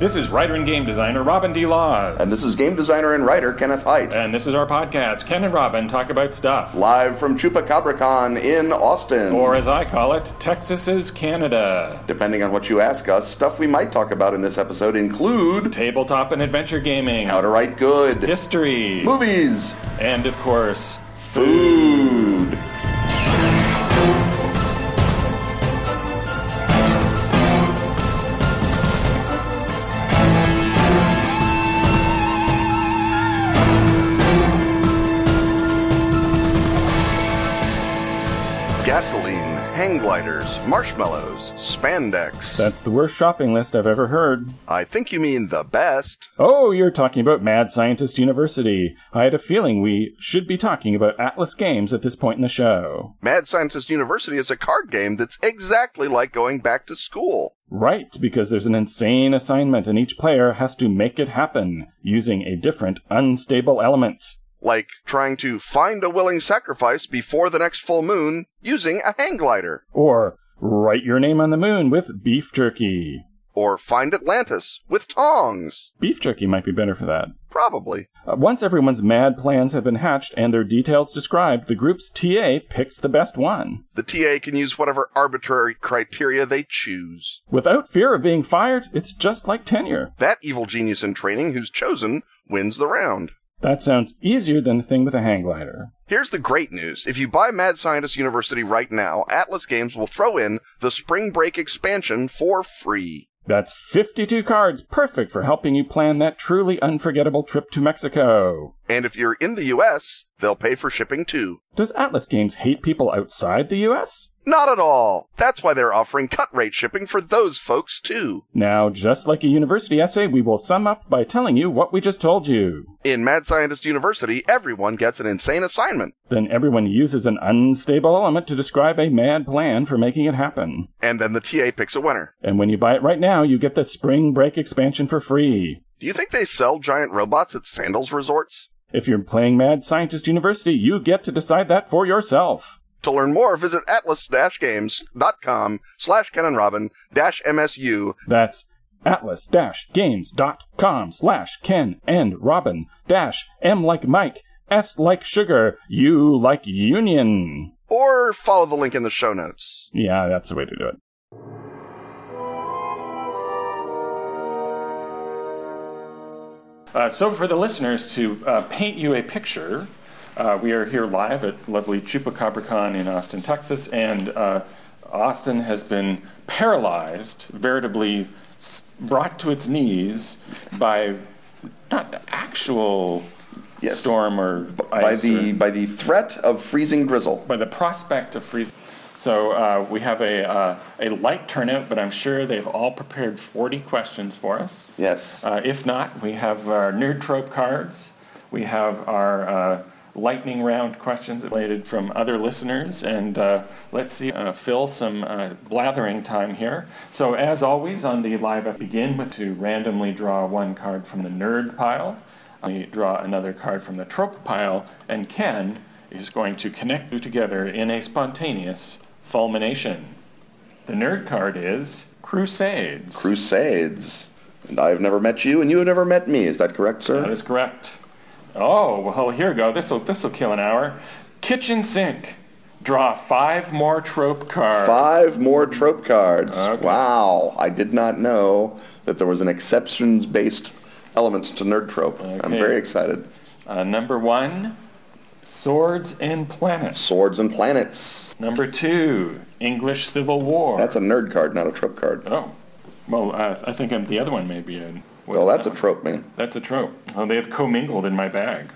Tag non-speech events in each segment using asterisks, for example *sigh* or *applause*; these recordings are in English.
This is writer and game designer Robin D. Laws. And this is game designer and writer Kenneth Hite. And this is our podcast, Ken and Robin Talk About Stuff. Live from ChupacabraCon in Austin. Or as I call it, Texas's Canada. Depending on what you ask us, stuff we might talk about in this episode include tabletop and adventure gaming, how to write good, history, movies, and of course, food. Marshmallows, spandex. That's the worst shopping list I've ever heard. I think you mean the best. Oh, you're talking about Mad Scientist University. I had a feeling we should be talking about Atlas Games at this point in the show. Mad Scientist University is a card game that's exactly like going back to school. Right, because there's an insane assignment and each player has to make it happen using a different unstable element like trying to find a willing sacrifice before the next full moon using a hang glider. Or write your name on the moon with beef jerky. Or find Atlantis with tongs. Beef jerky might be better for that. Probably. Uh, once everyone's mad plans have been hatched and their details described, the group's TA picks the best one. The TA can use whatever arbitrary criteria they choose. Without fear of being fired, it's just like tenure. That evil genius in training who's chosen wins the round. That sounds easier than the thing with a hang glider. Here's the great news. If you buy Mad Scientist University right now, Atlas Games will throw in the Spring Break expansion for free. That's 52 cards, perfect for helping you plan that truly unforgettable trip to Mexico. And if you're in the US, they'll pay for shipping too. Does Atlas Games hate people outside the US? Not at all. That's why they're offering cut rate shipping for those folks too. Now, just like a university essay, we will sum up by telling you what we just told you. In Mad Scientist University, everyone gets an insane assignment. Then everyone uses an unstable element to describe a mad plan for making it happen. And then the TA picks a winner. And when you buy it right now, you get the Spring Break expansion for free. Do you think they sell giant robots at sandals resorts? If you're playing Mad Scientist University, you get to decide that for yourself. To learn more, visit atlas-games.com slash Ken and Robin dash MSU. That's atlas-games.com slash Ken and Robin dash M like Mike, S like sugar, U like union. Or follow the link in the show notes. Yeah, that's the way to do it. Uh, so, for the listeners, to uh, paint you a picture uh, we are here live at lovely ChupacabraCon in Austin, Texas, and uh, Austin has been paralyzed, veritably brought to its knees by not actual yes. storm or by the or, by the threat of freezing drizzle, by the prospect of freezing. So uh, we have a uh, a light turnout, but I'm sure they've all prepared 40 questions for us. Yes. Uh, if not, we have our nerd trope cards. We have our uh, lightning round questions related from other listeners, and uh, let's see, uh, fill some uh, blathering time here. So, as always, on the live, I begin with to randomly draw one card from the nerd pile. I draw another card from the trope pile, and Ken is going to connect you together in a spontaneous fulmination. The nerd card is Crusades. Crusades. And I've never met you, and you have never met me. Is that correct, sir? That is correct. Oh, well, here we go. This will this will kill an hour. Kitchen sink. Draw five more trope cards. Five more trope cards. Okay. Wow, I did not know that there was an exceptions-based element to nerd trope. Okay. I'm very excited. Uh, number one, swords and planets. Swords and planets. Number two, English Civil War. That's a nerd card, not a trope card. Oh, well, uh, I think the other one may be a well, that's a trope, man. That's a trope. Oh, they have commingled in my bag.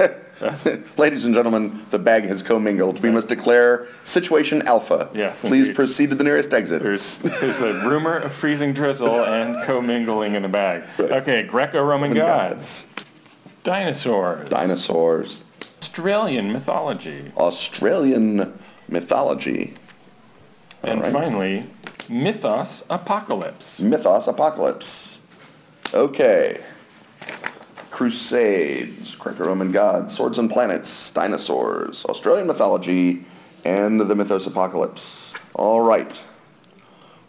*laughs* Ladies and gentlemen, the bag has commingled. We must declare situation alpha. Yes. Please indeed. proceed to the nearest exit. There's there's a rumor of freezing drizzle and *laughs* commingling in the bag. Okay, Greco-Roman gods. gods. Dinosaurs. Dinosaurs. Australian mythology. Australian mythology. and right. finally, mythos apocalypse. Mythos apocalypse. Okay. Crusades, Greco-Roman gods, swords and planets, dinosaurs, Australian mythology, and the mythos apocalypse. All right.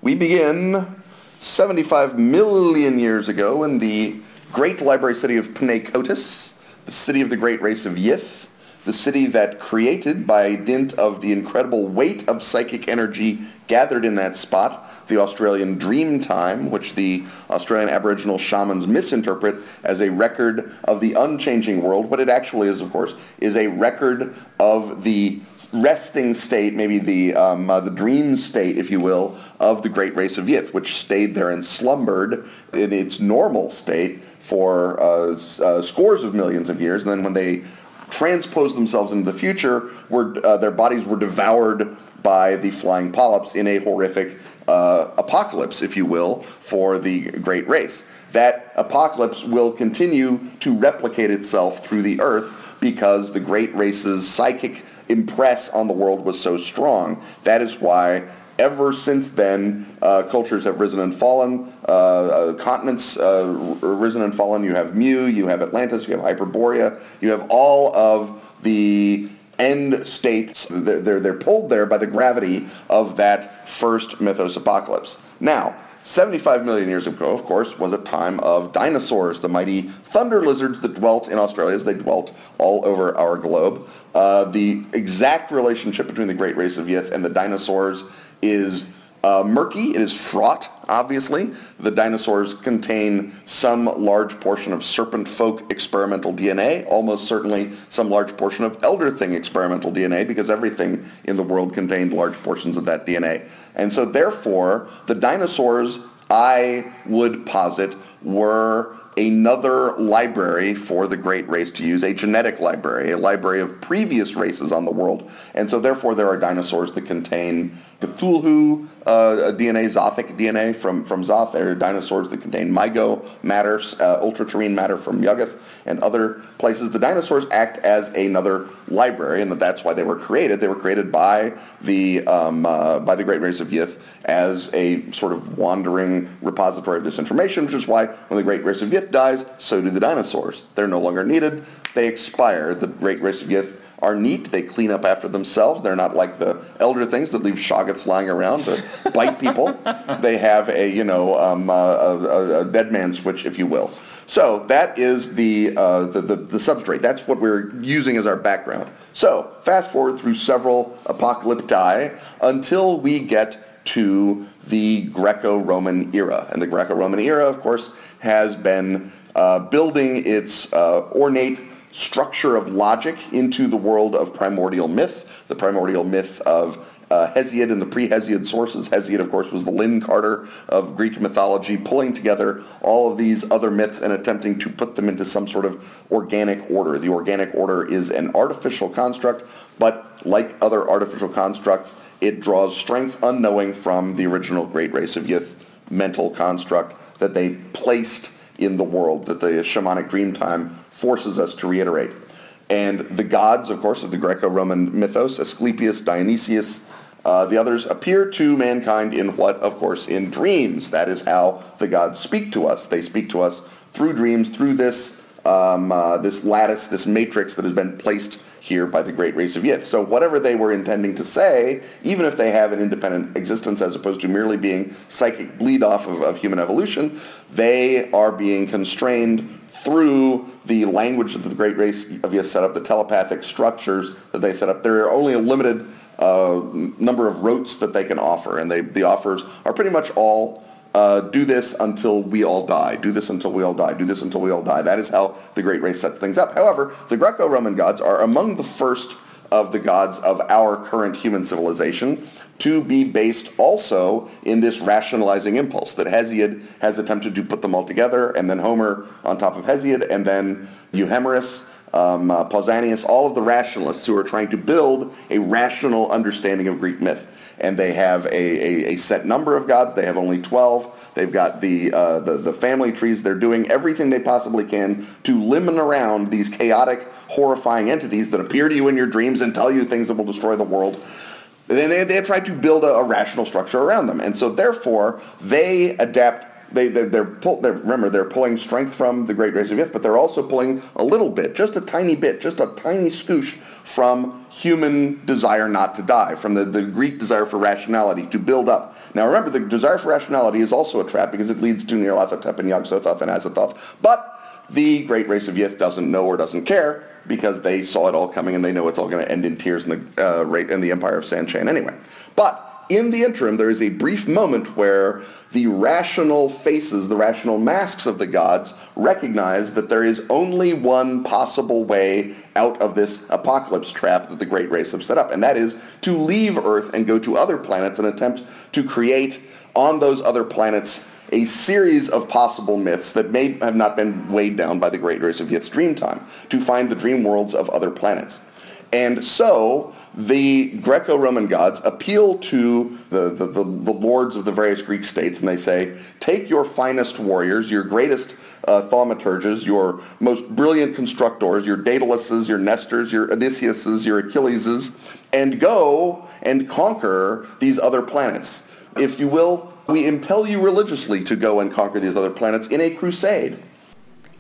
We begin 75 million years ago in the great library city of Pnakotus, the city of the great race of Yith, the city that created by dint of the incredible weight of psychic energy gathered in that spot, the Australian dream time, which the Australian Aboriginal shamans misinterpret as a record of the unchanging world. What it actually is, of course, is a record of the resting state, maybe the, um, uh, the dream state, if you will, of the great race of Yith, which stayed there and slumbered in its normal state for uh, uh, scores of millions of years. And then when they transposed themselves into the future, were, uh, their bodies were devoured by the flying polyps in a horrific uh, apocalypse, if you will, for the great race. That apocalypse will continue to replicate itself through the earth because the great race's psychic impress on the world was so strong. That is why ever since then, uh, cultures have risen and fallen, uh, uh, continents uh, risen and fallen. You have Mu, you have Atlantis, you have Hyperborea, you have all of the end states. They're, they're, they're pulled there by the gravity of that first mythos apocalypse. Now, 75 million years ago, of course, was a time of dinosaurs, the mighty thunder lizards that dwelt in Australia as they dwelt all over our globe. Uh, the exact relationship between the great race of Yith and the dinosaurs is uh, murky. It is fraught, obviously. The dinosaurs contain some large portion of serpent folk experimental DNA, almost certainly some large portion of elder thing experimental DNA, because everything in the world contained large portions of that DNA. And so therefore, the dinosaurs, I would posit, were another library for the great race to use, a genetic library, a library of previous races on the world. And so therefore there are dinosaurs that contain Cthulhu uh, DNA, Xothic DNA from, from Xoth. Are dinosaurs that contain Mi-Go matter, uh, ultraterrene matter from Yuggoth and other places. The dinosaurs act as another library, and that's why they were created. They were created by the, um, uh, by the great race of Yith as a sort of wandering repository of this information, which is why when the great race of Yith dies, so do the dinosaurs. They're no longer needed. They expire. The great race of Yith are neat. They clean up after themselves. They're not like the elder things that leave shoggoths lying around to bite people. *laughs* They have a, you know, um, uh, a, a, dead man switch, if you will. So that is the, uh, the, the, the, substrate. That's what we're using as our background. So fast forward through several apocalypti until we get to the Greco-Roman era. And the Greco-Roman era, of course, has been uh, building its uh, ornate structure of logic into the world of primordial myth, the primordial myth of uh, Hesiod and the pre-Hesiod sources. Hesiod, of course, was the Lin Carter of Greek mythology, pulling together all of these other myths and attempting to put them into some sort of organic order. The organic order is an artificial construct, but like other artificial constructs, it draws strength unknowing from the original great race of Yith mental construct that they placed in the world that the shamanic dream time forces us to reiterate. And the gods, of course, of the Greco-Roman mythos, Asclepius, Dionysius, uh, the others appear to mankind in what, of course, in dreams. That is how the gods speak to us. They speak to us through dreams, through this um, uh, this lattice, this matrix that has been placed here by the great race of Yith. So whatever they were intending to say, even if they have an independent existence as opposed to merely being psychic bleed off of, of human evolution, they are being constrained through the language that the great race of Yith set up, the telepathic structures that they set up. There are only a limited uh, number of rotes that they can offer, and they, the offers are pretty much all uh, do this until we all die. Do this until we all die. Do this until we all die. That is how the great race sets things up. However, the Greco-Roman gods are among the first of the gods of our current human civilization to be based also in this rationalizing impulse that Hesiod has attempted to put them all together, and then Homer on top of Hesiod, and then Euhemerus um, uh, Pausanias, all of the rationalists who are trying to build a rational understanding of Greek myth. And they have a, a, a set number of gods. They have only 12. They've got the, uh, the, the family trees. They're doing everything they possibly can to limit around these chaotic, horrifying entities that appear to you in your dreams and tell you things that will destroy the world. They, they, they have tried to build a, a rational structure around them. And so therefore, they adapt they, they're, they're, pull, they're, remember, they're pulling strength from the Great Race of Yith, but they're also pulling a little bit, just a tiny bit, just a tiny scoosh from human desire not to die, from the, the Greek desire for rationality, to build up. Now remember, the desire for rationality is also a trap because it leads to Nyarlathotep and Yog-Sothoth and Azathoth. But the great race of Yith doesn't know or doesn't care because they saw it all coming and they know it's all going to end in tears in the, uh, in the empire of Tsan-Chan anyway. But in the interim, there is a brief moment where the rational faces, the rational masks of the gods recognize that there is only one possible way out of this apocalypse trap that the great race have set up, and that is to leave Earth and go to other planets and attempt to create on those other planets a series of possible myths that may have not been weighed down by the great race of Yith's dream time, to find the dream worlds of other planets. And so the Greco-Roman gods appeal to the, the, the, the, lords of the various Greek states and they say, take your finest warriors, your greatest uh, thaumaturges, your most brilliant constructors, your Daedaluses, your Nestors, your Odysseus's, your Achilleses, and go and conquer these other planets. If you will, we impel you religiously to go and conquer these other planets in a crusade.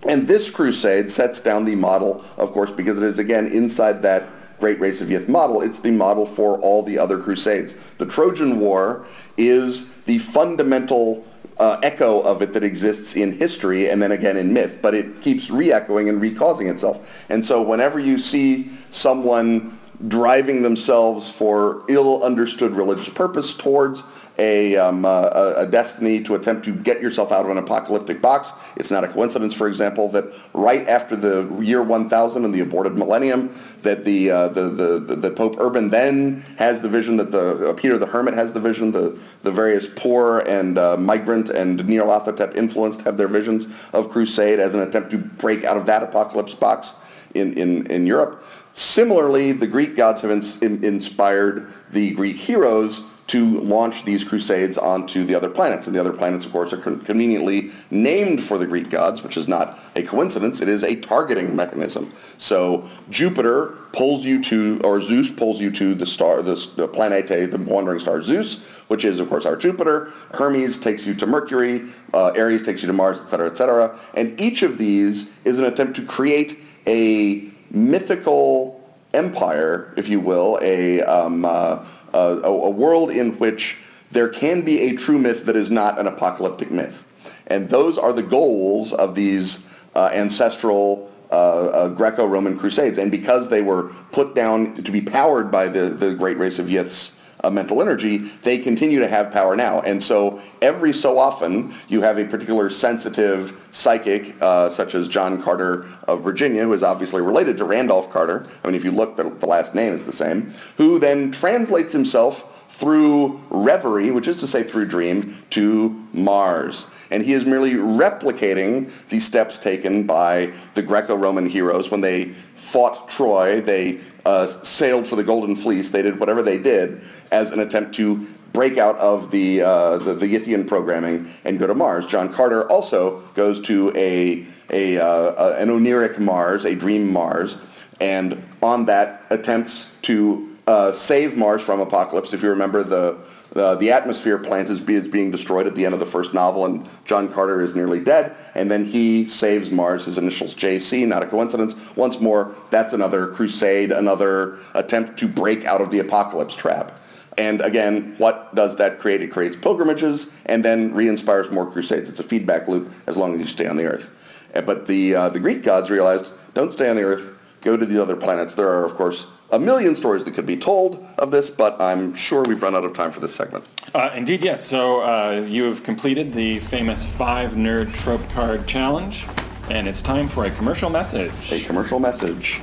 And this crusade sets down the model, of course, because it is again inside that Great Race of Yith model, it's the model for all the other crusades. The Trojan War is the fundamental uh, echo of it that exists in history and then again in myth, but it keeps re-echoing and recausing itself. And so whenever you see someone driving themselves for ill understood religious purpose towards a, um, uh, a, destiny to attempt to get yourself out of an apocalyptic box. It's not a coincidence, for example, that right after the year 1000 and the aborted millennium, that the, uh, the, the, the, the, Pope Urban then has the vision, that the uh, Peter the Hermit has the vision, the, the various poor and uh, migrant and Nyarlathotep influenced have their visions of crusade as an attempt to break out of that apocalypse box in, in, in Europe. Similarly, the Greek gods have ins- in, inspired the Greek heroes to launch these crusades onto the other planets. And the other planets, of course, are con- conveniently named for the Greek gods, which is not a coincidence. It is a targeting mechanism. So Jupiter pulls you to, or Zeus pulls you to the star, the, the planete, the wandering star Zeus, which is, of course, our Jupiter. Hermes takes you to Mercury. Uh, Ares takes you to Mars, etc., etc. And each of these is an attempt to create a mythical empire, if you will, a um, uh, a, a world in which there can be a true myth that is not an apocalyptic myth. And those are the goals of these uh, ancestral uh, uh, Greco-Roman crusades. And because they were put down to be powered by the, the great race of Yiths, uh, mental energy, they continue to have power now. And so every so often, you have a particular sensitive psychic, uh, such as John Carter of Virginia, who is obviously related to Randolph Carter. I mean, if you look, the, the last name is the same, who then translates himself through reverie, which is to say through dream, to Mars. And he is merely replicating the steps taken by the Greco-Roman heroes when they fought Troy. They uh, sailed for the Golden Fleece. They did whatever they did as an attempt to break out of the, uh, the, the Yithian programming and go to Mars. John Carter also goes to a, a, uh, an oniric Mars, a dream Mars, and on that attempts to uh, save Mars from apocalypse. If you remember, the, uh, the atmosphere plant is, is being destroyed at the end of the first novel, and John Carter is nearly dead, and then he saves Mars. His initials JC, not a coincidence. Once more, that's another crusade, another attempt to break out of the apocalypse trap. And again, what does that create? It creates pilgrimages and then re-inspires more crusades. It's a feedback loop as long as you stay on the earth. Uh, but the, uh, the Greek gods realized, don't stay on the earth, go to the other planets. There are, of course, a million stories that could be told of this, but I'm sure we've run out of time for this segment. Uh, indeed, yes. So uh, you have completed the famous five nerd trope card challenge, and it's time for a commercial message. A commercial message.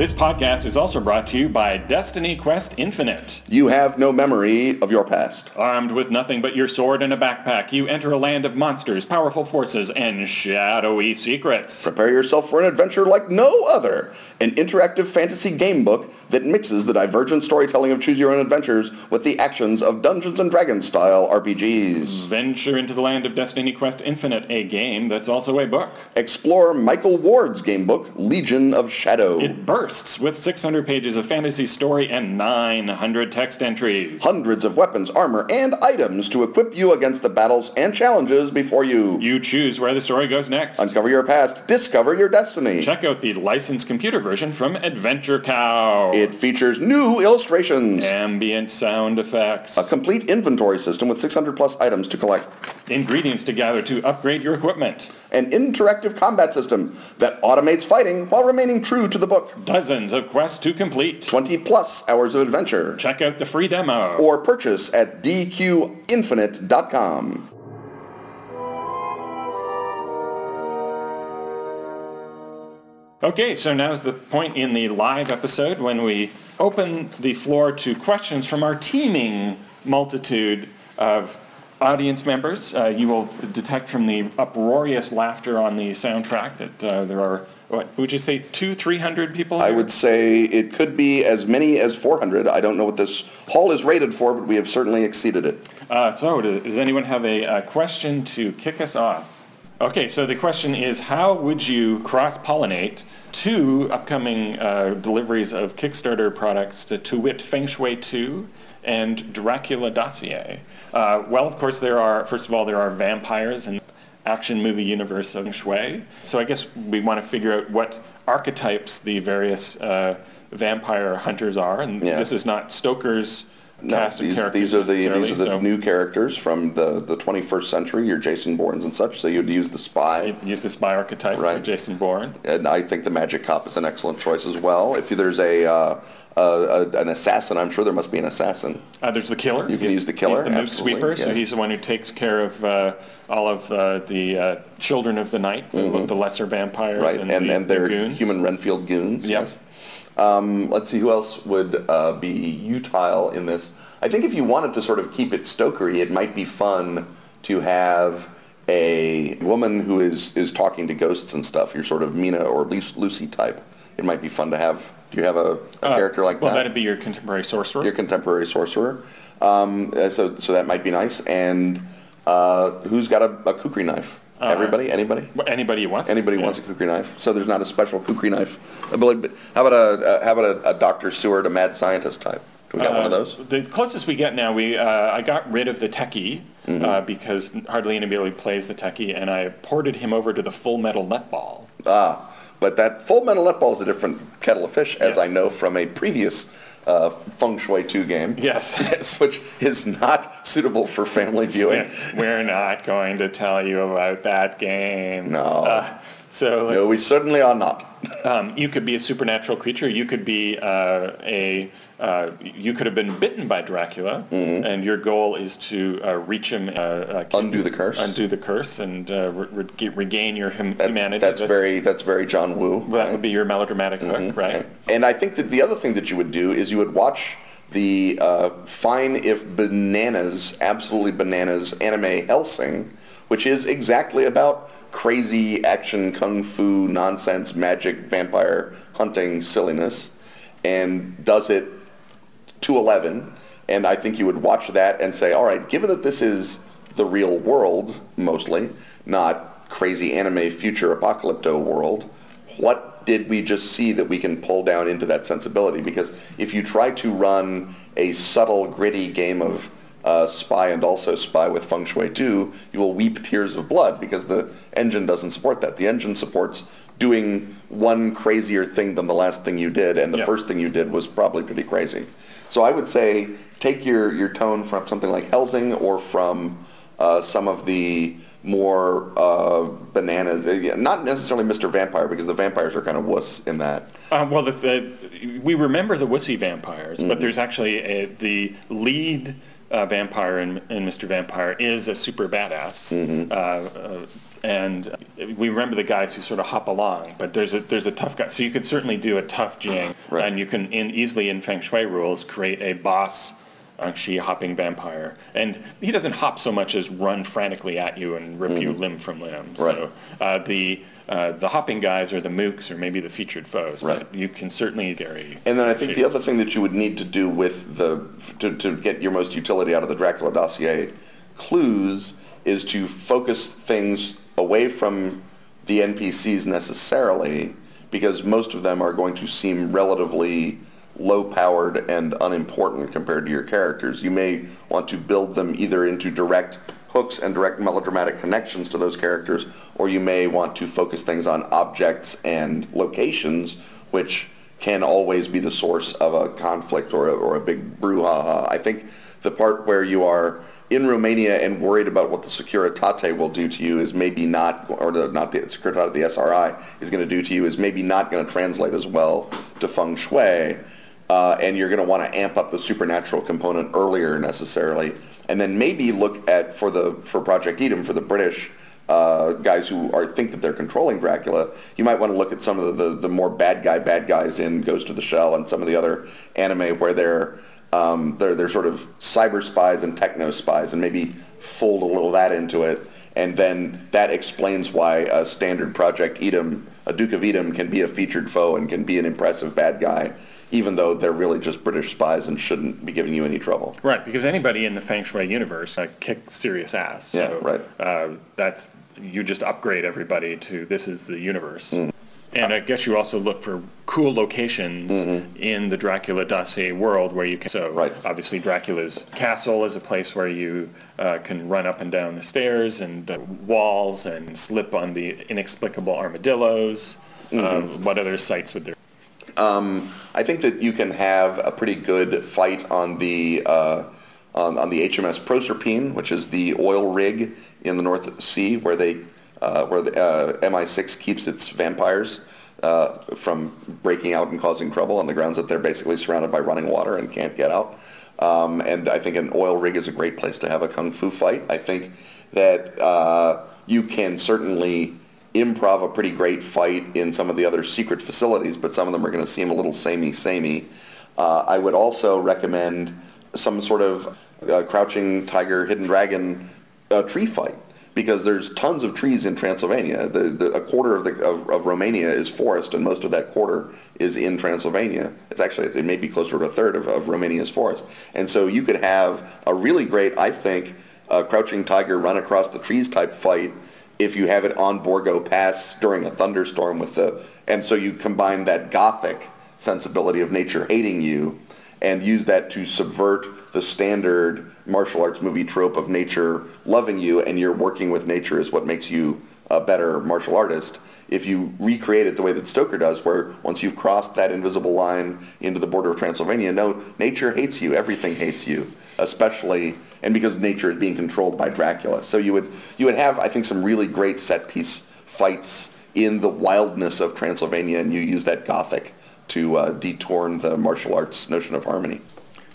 This podcast is also brought to you by Destiny Quest Infinite. You have no memory of your past. Armed with nothing but your sword and a backpack, you enter a land of monsters, powerful forces, and shadowy secrets. Prepare yourself for an adventure like no other. An interactive fantasy game book that mixes the divergent storytelling of Choose Your Own Adventures with the actions of Dungeons and Dragons style RPGs. Venture into the land of Destiny Quest Infinite, a game that's also a book. Explore Michael Ward's game book, Legion of Shadow. It bursts quests with 600 pages of fantasy story and 900 text entries. Hundreds of weapons, armor, and items to equip you against the battles and challenges before you. You choose where the story goes next. Uncover your past, discover your destiny. Check out the licensed computer version from Adventure Cow. It features new illustrations, Ambient sound effects. a complete inventory system with 600 plus items to collect, Ingredients to gather to upgrade your equipment. an interactive combat system that automates fighting while remaining true to the book, Dozens of quests to complete. 20 plus hours of adventure, Check out the free demo. or purchase at dqinfinite.com. Okay, so now's the point in the live episode when we open the floor to questions from our teeming multitude of audience members. Uh, you will detect from the uproarious laughter on the soundtrack that uh, there are, what would you say, two, three hundred people? I here? would say it could be as many as 400. I don't know what this hall is rated for, but we have certainly exceeded it. Uh, so, do- does anyone have a, uh question to kick us off? Okay, so the question is how would you cross pollinate two upcoming uh, deliveries of Kickstarter products to, to wit Feng Shui 2 and Dracula Dossier? Uh, well, of course, there are, first of all, there are vampires in action movie universe of Shui. So I guess we want to figure out what archetypes the various uh, vampire hunters are. And Yeah. this is not Stoker's No, these, these are the these are the so- new characters from the, the 21st century. Your Jason Bournes and such. So you'd use the spy, use the spy archetype for Right. Jason Bourne. and I think the Magic Cop is an excellent choice as well. If there's a, uh, a, a an assassin, I'm sure there must be an assassin. Uh, there's the killer. You can He's- use the killer, He's the absolutely, sweeper, so he's the one who takes care of uh, all of uh, the uh, children of the night, the- the lesser vampires Mm-hmm. Right, and, and the, and they're the human Renfield goons. Yep. Yes. Um, let's see who else would uh, be utile in this. I think if you wanted to sort of keep it stokery, it might be fun to have a woman who is is talking to ghosts and stuff. You're sort of Mina or Lucy Lucy type. It might be fun to have. Do you have a, a Uh, character like well, that? Well, that'd be your contemporary sorcerer. Your contemporary sorcerer. Um, uh, so so that might be nice. And uh, who's got a, a kukri knife? Everybody? Anybody? Anybody who wants. Anybody yeah. wants a kukri knife, so there's not a special kukri knife. But how about a uh, how about a, a Dr. Seward, a mad scientist type? Do we got one of Uh, those? The closest we get now, we uh, I got rid of the techie Mm-hmm. uh, because hardly anybody plays the techie, and I ported him over to the Full Metal Nutball. Ah, but that Full Metal Nutball is a different kettle of fish, as Yes. I know from a previous uh, Feng Shui 2 game. Yes. *laughs* Yes, which is not suitable for family viewing. Yes, We're not going to tell you about that game. No. Uh, so No, we certainly are not. Um, you could be a supernatural creature. You could be uh, a. Uh, you could have been bitten by Dracula, and your goal is to uh, reach him, uh, uh, Mm-hmm. Undo the curse. undo the curse, and uh, re- re- regain your hum- That- humanity. That's, very that's very John Woo. That would be your melodramatic hook, right? And I think that the other thing that you would do is you would watch the uh, Fine If Bananas, Absolutely Bananas anime Hellsing, which is exactly about crazy action, kung fu, nonsense, magic, vampire hunting silliness, and does it to 11 and i think you would watch that and say all right given that this is the real world mostly not crazy anime future apocalypto world what did we just see that we can pull down into that sensibility? Because if you try to run a subtle gritty game of uh, spy and also spy with feng shui 2 you will weep tears of blood because the engine doesn't support that. The engine supports doing one crazier thing than the last thing you did and the Yeah. first thing you did was probably pretty crazy so I would say take your, your tone from something like Hellsing or from uh, some of the more uh, bananas, uh, not necessarily Mr. Vampire because the vampires are kind of wuss in that. Uh, well, the, the, we remember the wussy vampires, Mm-hmm. but there's actually a, the lead uh, vampire in, in Mr. Vampire is a super badass, Mm-hmm. uh, uh, and we remember the guys who sort of hop along. But there's a there's a tough guy, so you could certainly do a tough Jing, Right. and you can in, easily in Feng Shui rules create a boss. Jiangshi hopping vampire, and he doesn't hop so much as run frantically at you and rip you limb from limb. Mm-hmm. Right. So uh, the uh, the hopping guys are the mooks or maybe the featured foes. Right. But you can certainly Gary. And then I think the other thing that you would need to do with the to, to get your most utility out of the Dracula dossier clues is to focus things away from the NPCs necessarily because most of them are going to seem relatively low-powered and unimportant compared to your characters. You may want to build them either into direct hooks and direct melodramatic connections to those characters, or you may want to focus things on objects and locations, which can always be the source of a conflict or a, or a big brouhaha. I think the part where you are in Romania and worried about what the Securitate will do to you is maybe not, or the, not the Securitate, the SRI is going to do to you is maybe not going to translate as well to feng shui. Uh, and you're going to want to amp up the supernatural component earlier necessarily, and then maybe look at for the for Project Edom for the British uh, guys who are think that they're controlling Dracula. You might want to look at some of the, the, the more bad guy bad guys in Ghost of the Shell and some of the other anime where they're um, they're they're sort of cyber spies and techno spies, and maybe fold a little of that into it, and then that explains why a standard Project Edom, a Duke of Edom, can be a featured foe and can be an impressive bad guy even though they're really just British spies and shouldn't be giving you any trouble. Right, because anybody in the Feng Shui universe uh, kick serious ass. Yeah, right. Uh, that's you just upgrade everybody to this is the universe. Mm. And I guess you also look for cool locations mm-hmm. in the Dracula dossier world where you can. So right. obviously Dracula's castle is a place where you uh, can run up and down the stairs and uh, walls and slip on the inexplicable armadillos. Mm-hmm. Uh, what other sites would there? Um, I think that you can have a pretty good fight on the uh, on, on, the HMS Proserpine, which is the oil rig in the North Sea, where they uh, where the uh, MI6 keeps its vampires uh, from breaking out and causing trouble on the grounds that they're basically surrounded by running water and can't get out. Um, and I think an oil rig is a great place to have a kung fu fight. I think that uh, you can certainly improv a pretty great fight in some of the other secret facilities, but some of them are going to seem a little samey, samey. Uh, I would also recommend some sort of uh, crouching tiger, hidden dragon uh, tree fight because there's tons of trees in Transylvania. The, the, a quarter of, the, of, of, Romania is forest, and most of that quarter is in Transylvania. It's actually, it may be closer to a third of, of Romania's forest. And so you could have a really great, I think, uh, crouching tiger run across the trees type fight if you have it on Borgo Pass during a thunderstorm with the, and so you combine that gothic sensibility of nature hating you and use that to subvert the standard martial arts movie trope of nature loving you and you're working with nature is what makes you a better martial artist. If you recreate it the way that Stoker does, where once you've crossed that invisible line into the border of Transylvania, no, nature hates you. Everything hates you, especially and because nature is being controlled by Dracula. So you would you would have, I think, some really great set piece fights in the wildness of Transylvania, and you use that gothic to uh, detorn the martial arts notion of harmony.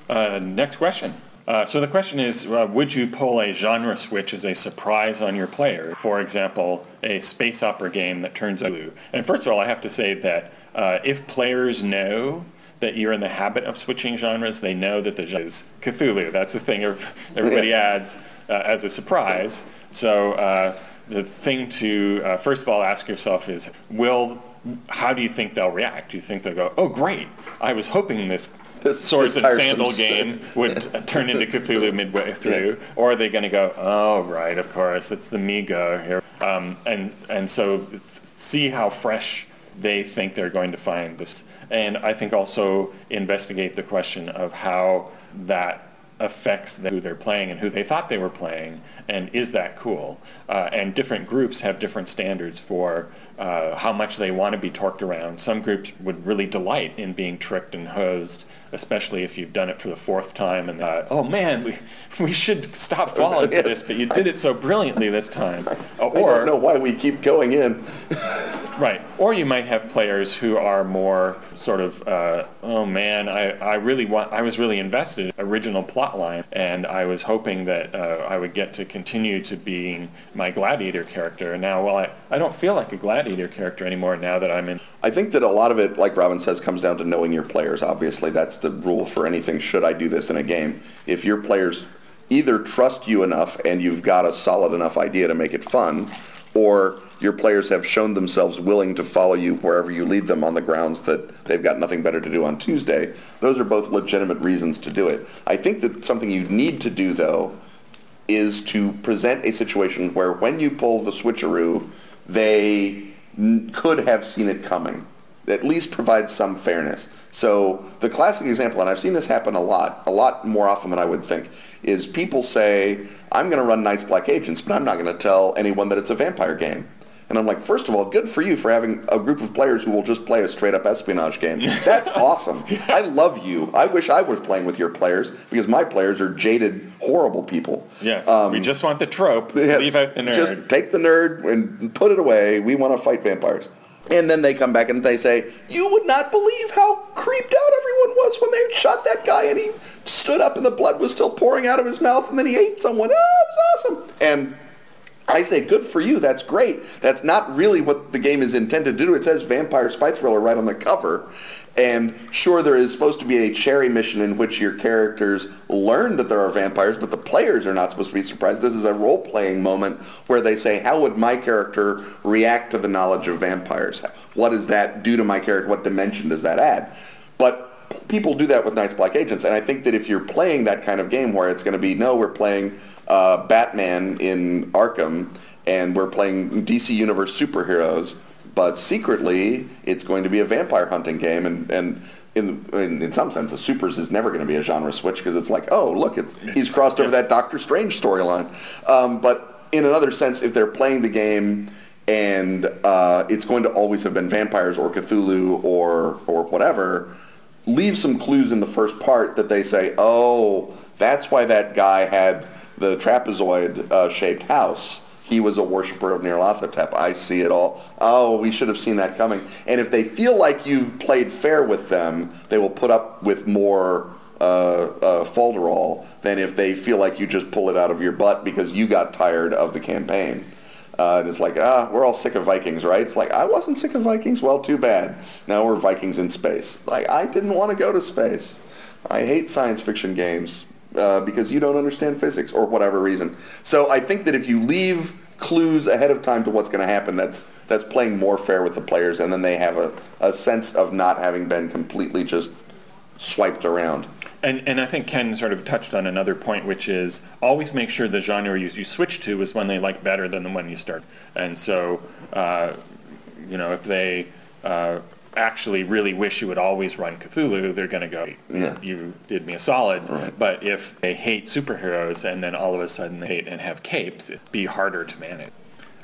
Uh, next question. Uh, so the question is, uh, would you pull a genre switch as a surprise on your player? For example, a space opera game that turns blue. And first of all, I have to say that uh, if players know that you're in the habit of switching genres. They know that the genre is Cthulhu. That's the thing *laughs* everybody adds uh, as a surprise. So uh, the thing to uh, first of all ask yourself is, will how do you think they'll react? Do you think they'll go, "Oh, great! I was hoping this this, swords and sandal game would *laughs* turn into Cthulhu midway through, yes. or are they going to go, oh right, of course, it's the Mi-Go here, um, and and so see how fresh they think they're going to find this and I think also investigate the question of how that affects who they're playing and who they thought they were playing, and is that cool? Uh, and different groups have different standards for uh, how much they want to be torqued around. Some groups would really delight in being tricked and hosed, especially if you've done it for the fourth time and uh, oh man, we, *laughs* we should stop falling for this, but you did it so brilliantly this time. *laughs* or, I don't know why we keep going in. *laughs* right. Or you might have players who are more sort of, uh, oh man, I, I really want, I was really invested in original plot line, and I was hoping that uh, I would get to continue to being my gladiator character. And now, well, I, I don't feel like a gladiator character anymore now that I'm in. I think that a lot of it, like Robin says, comes down to knowing your players. Obviously, that's the rule for anything. Should I do this in a game? If your players either trust you enough and you've got a solid enough idea to make it fun, or your players have shown themselves willing to follow you wherever you lead them on the grounds that they've got nothing better to do on Tuesday. Those are both legitimate reasons to do it. I think that something you need to do, though, is to present a situation where when you pull the switcheroo, they n- could have seen it coming. At least provides some fairness. So the classic example, and I've seen this happen a lot, a lot more often than I would think, is people say, I'm going to run Night's Black Agents, but I'm not going to tell anyone that it's a vampire game. And I'm like, first of all, good for you for having a group of players who will just play a straight up espionage game. *laughs* That's awesome. I love you. I wish I was playing with your players because my players are jaded, horrible people. Yes. Um, we just want the trope. Yes, leave out the nerd. Just take the nerd and put it away. We want to fight vampires. And then they come back and they say, You would not believe how creeped out everyone was when they shot that guy and he stood up and the blood was still pouring out of his mouth and then he ate someone. Oh, it was awesome. And I say, good for you. That's great. That's not really what the game is intended to do. It says Vampire Spy Thriller right on the cover. And sure, there is supposed to be a cherry mission in which your characters learn that there are vampires, but the players are not supposed to be surprised. This is a role-playing moment where they say, how would my character react to the knowledge of vampires? What does that do to my character? What dimension does that add? But people do that with Night's Black Agents, and I think that if you're playing that kind of game where it's going to be, no, we're playing uh, Batman in Arkham, and we're playing DC Universe superheroes, but secretly it's going to be a vampire hunting game, and and in, in, in some sense, the supers is never going to be a genre switch because it's like, oh, look, it's he's crossed over that Doctor Strange storyline. Um, but in another sense, if they're playing the game and uh, it's going to always have been vampires or Cthulhu or or whatever, leave some clues in the first part that they say, oh, that's why that guy had the trapezoid uh, shaped house he was a worshiper of Nyarlathotep. I see it all. Oh, we should have seen that coming. And if they feel like you've played fair with them, they will put up with more uh, uh, falderall than if they feel like you just pull it out of your butt because you got tired of the campaign. Uh, and it's like, ah, we're all sick of Vikings, right? It's like, I wasn't sick of Vikings. Well, too bad. Now we're Vikings in space. Like, I didn't want to go to space. I hate science fiction games uh, because you don't understand physics or whatever reason. So I think that if you leave clues ahead of time to what's going to happen, that's that's playing more fair with the players, and then they have a, a sense of not having been completely just swiped around. And, and I think Ken sort of touched on another point, which is always make sure the genre you, you switch to is one they like better than the one you start. And so, uh, you know, if they uh, actually really wish you would always run Cthulhu, they're going to go, yeah. you did me a solid. Right. But if they hate superheroes and then all of a sudden they hate and have capes, it'd be harder to manage.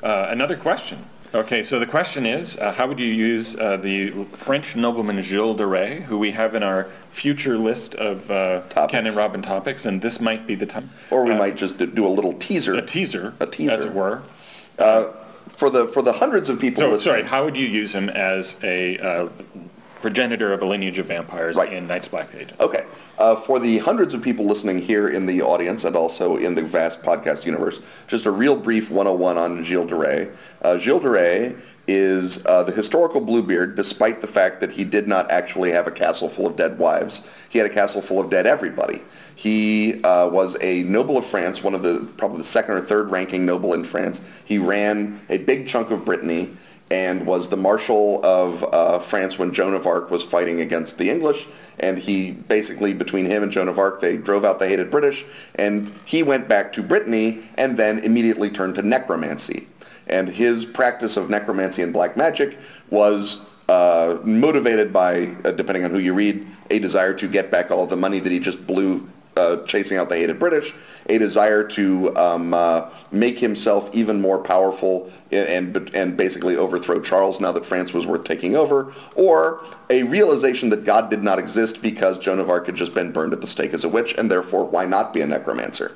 Uh, another question. Okay, so the question is, uh, how would you use uh, the French nobleman Gilles de Rais, who we have in our future list of uh, Ken and Robin topics, and this might be the time. Or we uh, might just do a little teaser. A teaser, a teaser, as it were. For the for the hundreds of people. So listening, sorry, how would you use him as a uh, progenitor of a lineage of vampires right. in Night's Black Agent? Okay, uh, for the hundreds of people listening here in the audience and also in the vast podcast universe, just a real brief 101 on Gilles de Rais. Uh, Gilles de Rais is uh, the historical Bluebeard, despite the fact that he did not actually have a castle full of dead wives. He had a castle full of dead everybody. He uh, was a noble of France, one of the probably the second or third ranking noble in France. He ran a big chunk of Brittany and was the marshal of uh, France when Joan of Arc was fighting against the English. And he basically, between him and Joan of Arc, they drove out the hated British. And he went back to Brittany and then immediately turned to necromancy. And his practice of necromancy and black magic was uh, motivated by, uh, depending on who you read, a desire to get back all the money that he just blew uh, chasing out the hated British, a desire to um, uh, make himself even more powerful and, and basically overthrow Charles now that France was worth taking over, or a realization that God did not exist because Joan of Arc had just been burned at the stake as a witch, and therefore why not be a necromancer?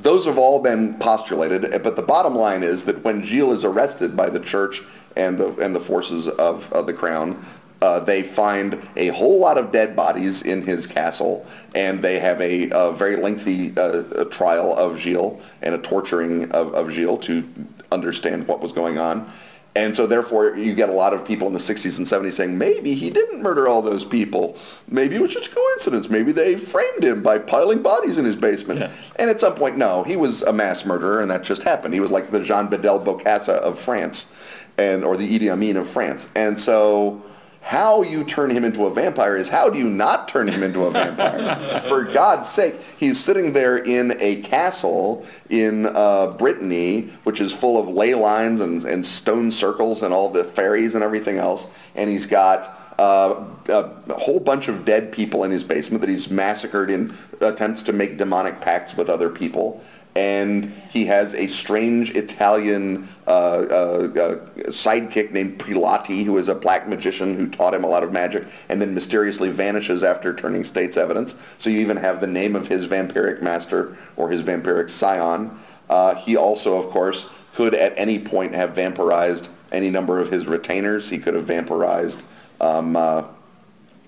Those have all been postulated, but the bottom line is that when Gilles is arrested by the church and the and the forces of, of the crown, uh, they find a whole lot of dead bodies in his castle, and they have a, a very lengthy uh, trial of Gilles and a torturing of, of Gilles to understand what was going on. And so therefore you get a lot of people in the 60s and 70s saying, maybe he didn't murder all those people. Maybe it was just coincidence. Maybe they framed him by piling bodies in his basement. Yeah. And at some point, no, he was a mass murderer and that just happened. He was like the Jean Bedel Bokassa of France and or the Idi Amin of France. And so how you turn him into a vampire is how do you not turn him into a vampire? *laughs* For God's sake, he's sitting there in a castle in uh, Brittany, which is full of ley lines and, and stone circles and all the fairies and everything else, and he's got uh, a whole bunch of dead people in his basement that he's massacred in attempts to make demonic pacts with other people and he has a strange Italian uh, uh, uh, sidekick named Prelati, who is a black magician who taught him a lot of magic, and then mysteriously vanishes after turning state's evidence. So you even have the name of his vampiric master or his vampiric scion. Uh, he also, of course, could at any point have vampirized any number of his retainers. He could have vampirized um, uh,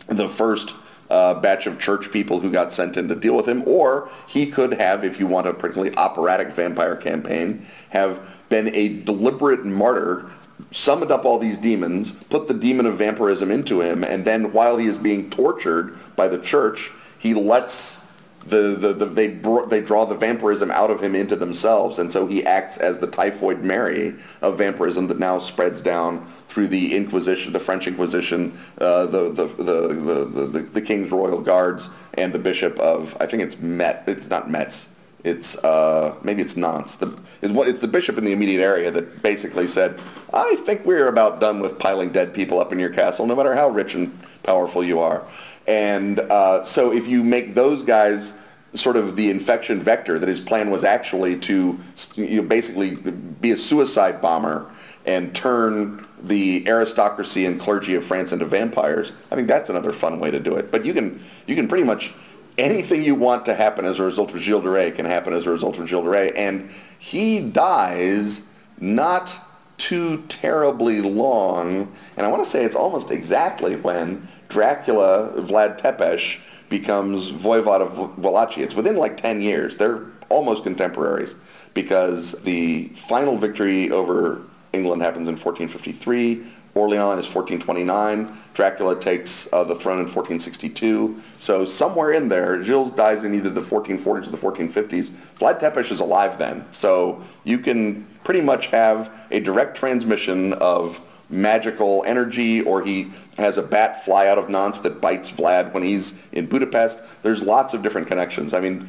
the first uh, batch of church people who got sent in to deal with him, or he could have, if you want a particularly operatic vampire campaign, have been a deliberate martyr, summoned up all these demons, put the demon of vampirism into him, and then while he is being tortured by the church, he lets the, the, the they br- they draw the vampirism out of him into themselves, and so he acts as the typhoid Mary of vampirism that now spreads down through the Inquisition, the French Inquisition, uh, the, the, the, the, the, the King's Royal Guards, and the Bishop of I think it's Met. It's not Metz. It's uh, maybe it's Nantes. The, it's, what, it's the bishop in the immediate area that basically said, "I think we're about done with piling dead people up in your castle, no matter how rich and powerful you are." And uh, so if you make those guys sort of the infection vector, that his plan was actually to you know, basically be a suicide bomber and turn the aristocracy and clergy of France into vampires. I think that's another fun way to do it. But you can you can pretty much anything you want to happen as a result of Gilles de Rais can happen as a result of Gilles de Rais. And he dies not too terribly long, and I want to say it's almost exactly when Dracula, Vlad Tepes, becomes Voivod of Wallachia. It's within like 10 years. They're almost contemporaries because the final victory over England happens in 1453. Orleans is 1429. Dracula takes uh, the throne in 1462. So somewhere in there, Gilles dies in either the 1440s or the 1450s. Vlad Tepes is alive then. So you can pretty much have a direct transmission of magical energy, or he has a bat fly out of Nantes that bites Vlad when he's in Budapest. There's lots of different connections. I mean,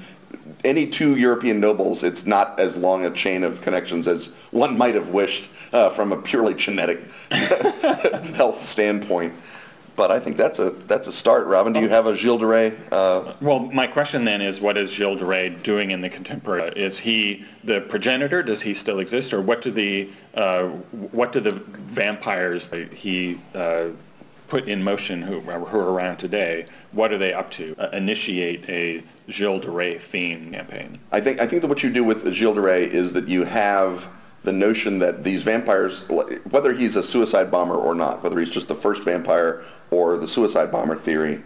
any two European nobles, it's not as long a chain of connections as one might have wished uh, from a purely genetic *laughs* health standpoint. But I think that's a that's a start. Robin, do you have a Gilles de Rais? Uh, well, my question then is, what is Gilles de Rais doing in the contemporary? Is he the progenitor? Does he still exist, or what do the uh, what do the vampires that he uh, put in motion who, who are around today? What are they up to? Uh, initiate a Gilles de Rais theme campaign. I think I think that what you do with Gilles de Rais is that you have the notion that these vampires, whether he's a suicide bomber or not, whether he's just the first vampire or the suicide bomber theory,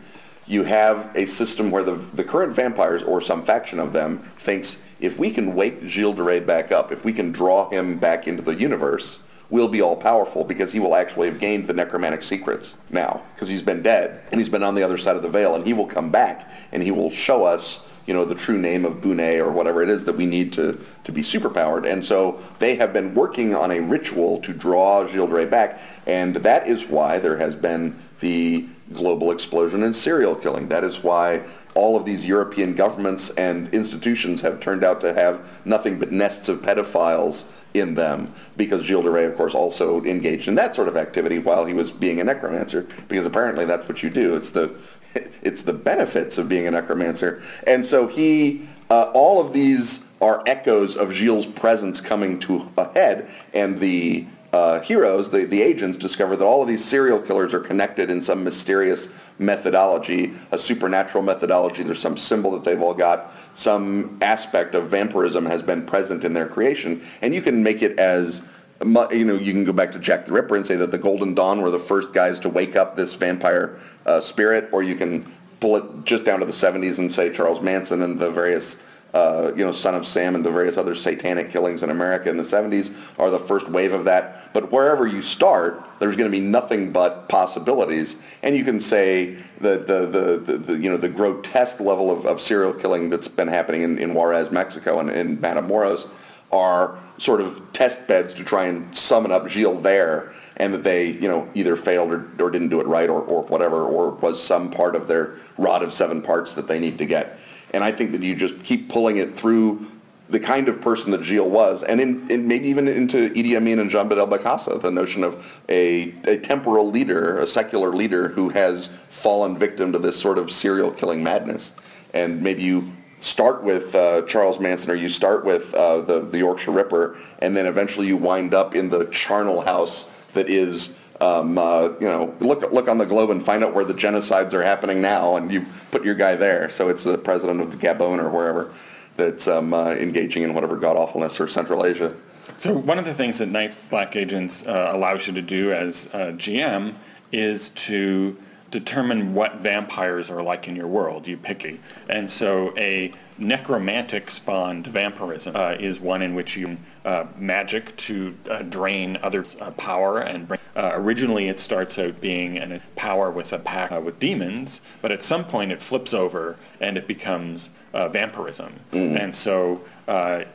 you have a system where the, the current vampires or some faction of them thinks if we can wake Gilles de Rais back up, if we can draw him back into the universe, we'll be all powerful because he will actually have gained the necromantic secrets now because he's been dead and he's been on the other side of the veil and he will come back and he will show us you know, the true name of Bune or whatever it is that we need to, to be superpowered. And so they have been working on a ritual to draw Gilles back, and that is why there has been the global explosion in serial killing. That is why all of these European governments and institutions have turned out to have nothing but nests of pedophiles in them because Gilles de Rais, of course, also engaged in that sort of activity while he was being a necromancer because apparently that's what you do. It's the *laughs* it's the benefits of being a necromancer. And so he, uh, all of these are echoes of Gilles' presence coming to a head, and the uh, heroes, the, the agents, discover that all of these serial killers are connected in some mysterious methodology, a supernatural methodology. There's some symbol that they've all got. Some aspect of vampirism has been present in their creation, and you can make it as you know, you can go back to Jack the Ripper and say that the Golden Dawn were the first guys to wake up this vampire uh, spirit, or you can pull it just down to the 70s and say Charles Manson and the various, uh, you know, Son of Sam and the various other satanic killings in America in the 70s are the first wave of that. But wherever you start, there's going to be nothing but possibilities, and you can say that the, the, the, the you know the grotesque level of, of serial killing that's been happening in, in Juarez, Mexico, and in Matamoros are sort of test beds to try and summon up Gilles there, and that they, you know, either failed or, or didn't do it right or, or whatever, or was some part of their rod of seven parts that they need to get. And I think that you just keep pulling it through the kind of person that Gilles was, and in, in maybe even into Idi Amin and Jean Bedel Bokassa, the notion of a, a temporal leader, a secular leader who has fallen victim to this sort of serial killing madness. And maybe you start with uh, Charles Manson or you start with uh, the, the Yorkshire Ripper, and then eventually you wind up in the charnel house that is um, uh, you know, look look on the globe and find out where the genocides are happening now, and you put your guy there. So it's the president of Gabon or wherever that's um, uh, engaging in whatever god awfulness or Central Asia. So one of the things that Night's Black Agents uh, allows you to do as GM is to determine what vampires are like in your world. You pick a, and so a necromantic spawned vampirism uh, is one in which you uh, magic to uh, drain others' uh, power and bring, uh, originally it starts out being a power with a pack uh, with demons, but at some point it flips over and it becomes vampirism, mm-hmm. and so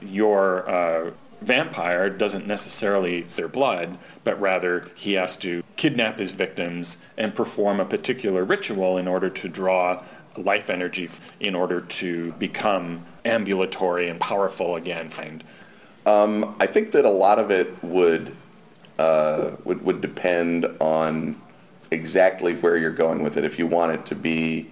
your vampire doesn't necessarily their blood, but rather he has to kidnap his victims and perform a particular ritual in order to draw life energy in order to become ambulatory and powerful again. Um, I think that a lot of it would uh, would would depend on exactly where you're going with it. If you want it to be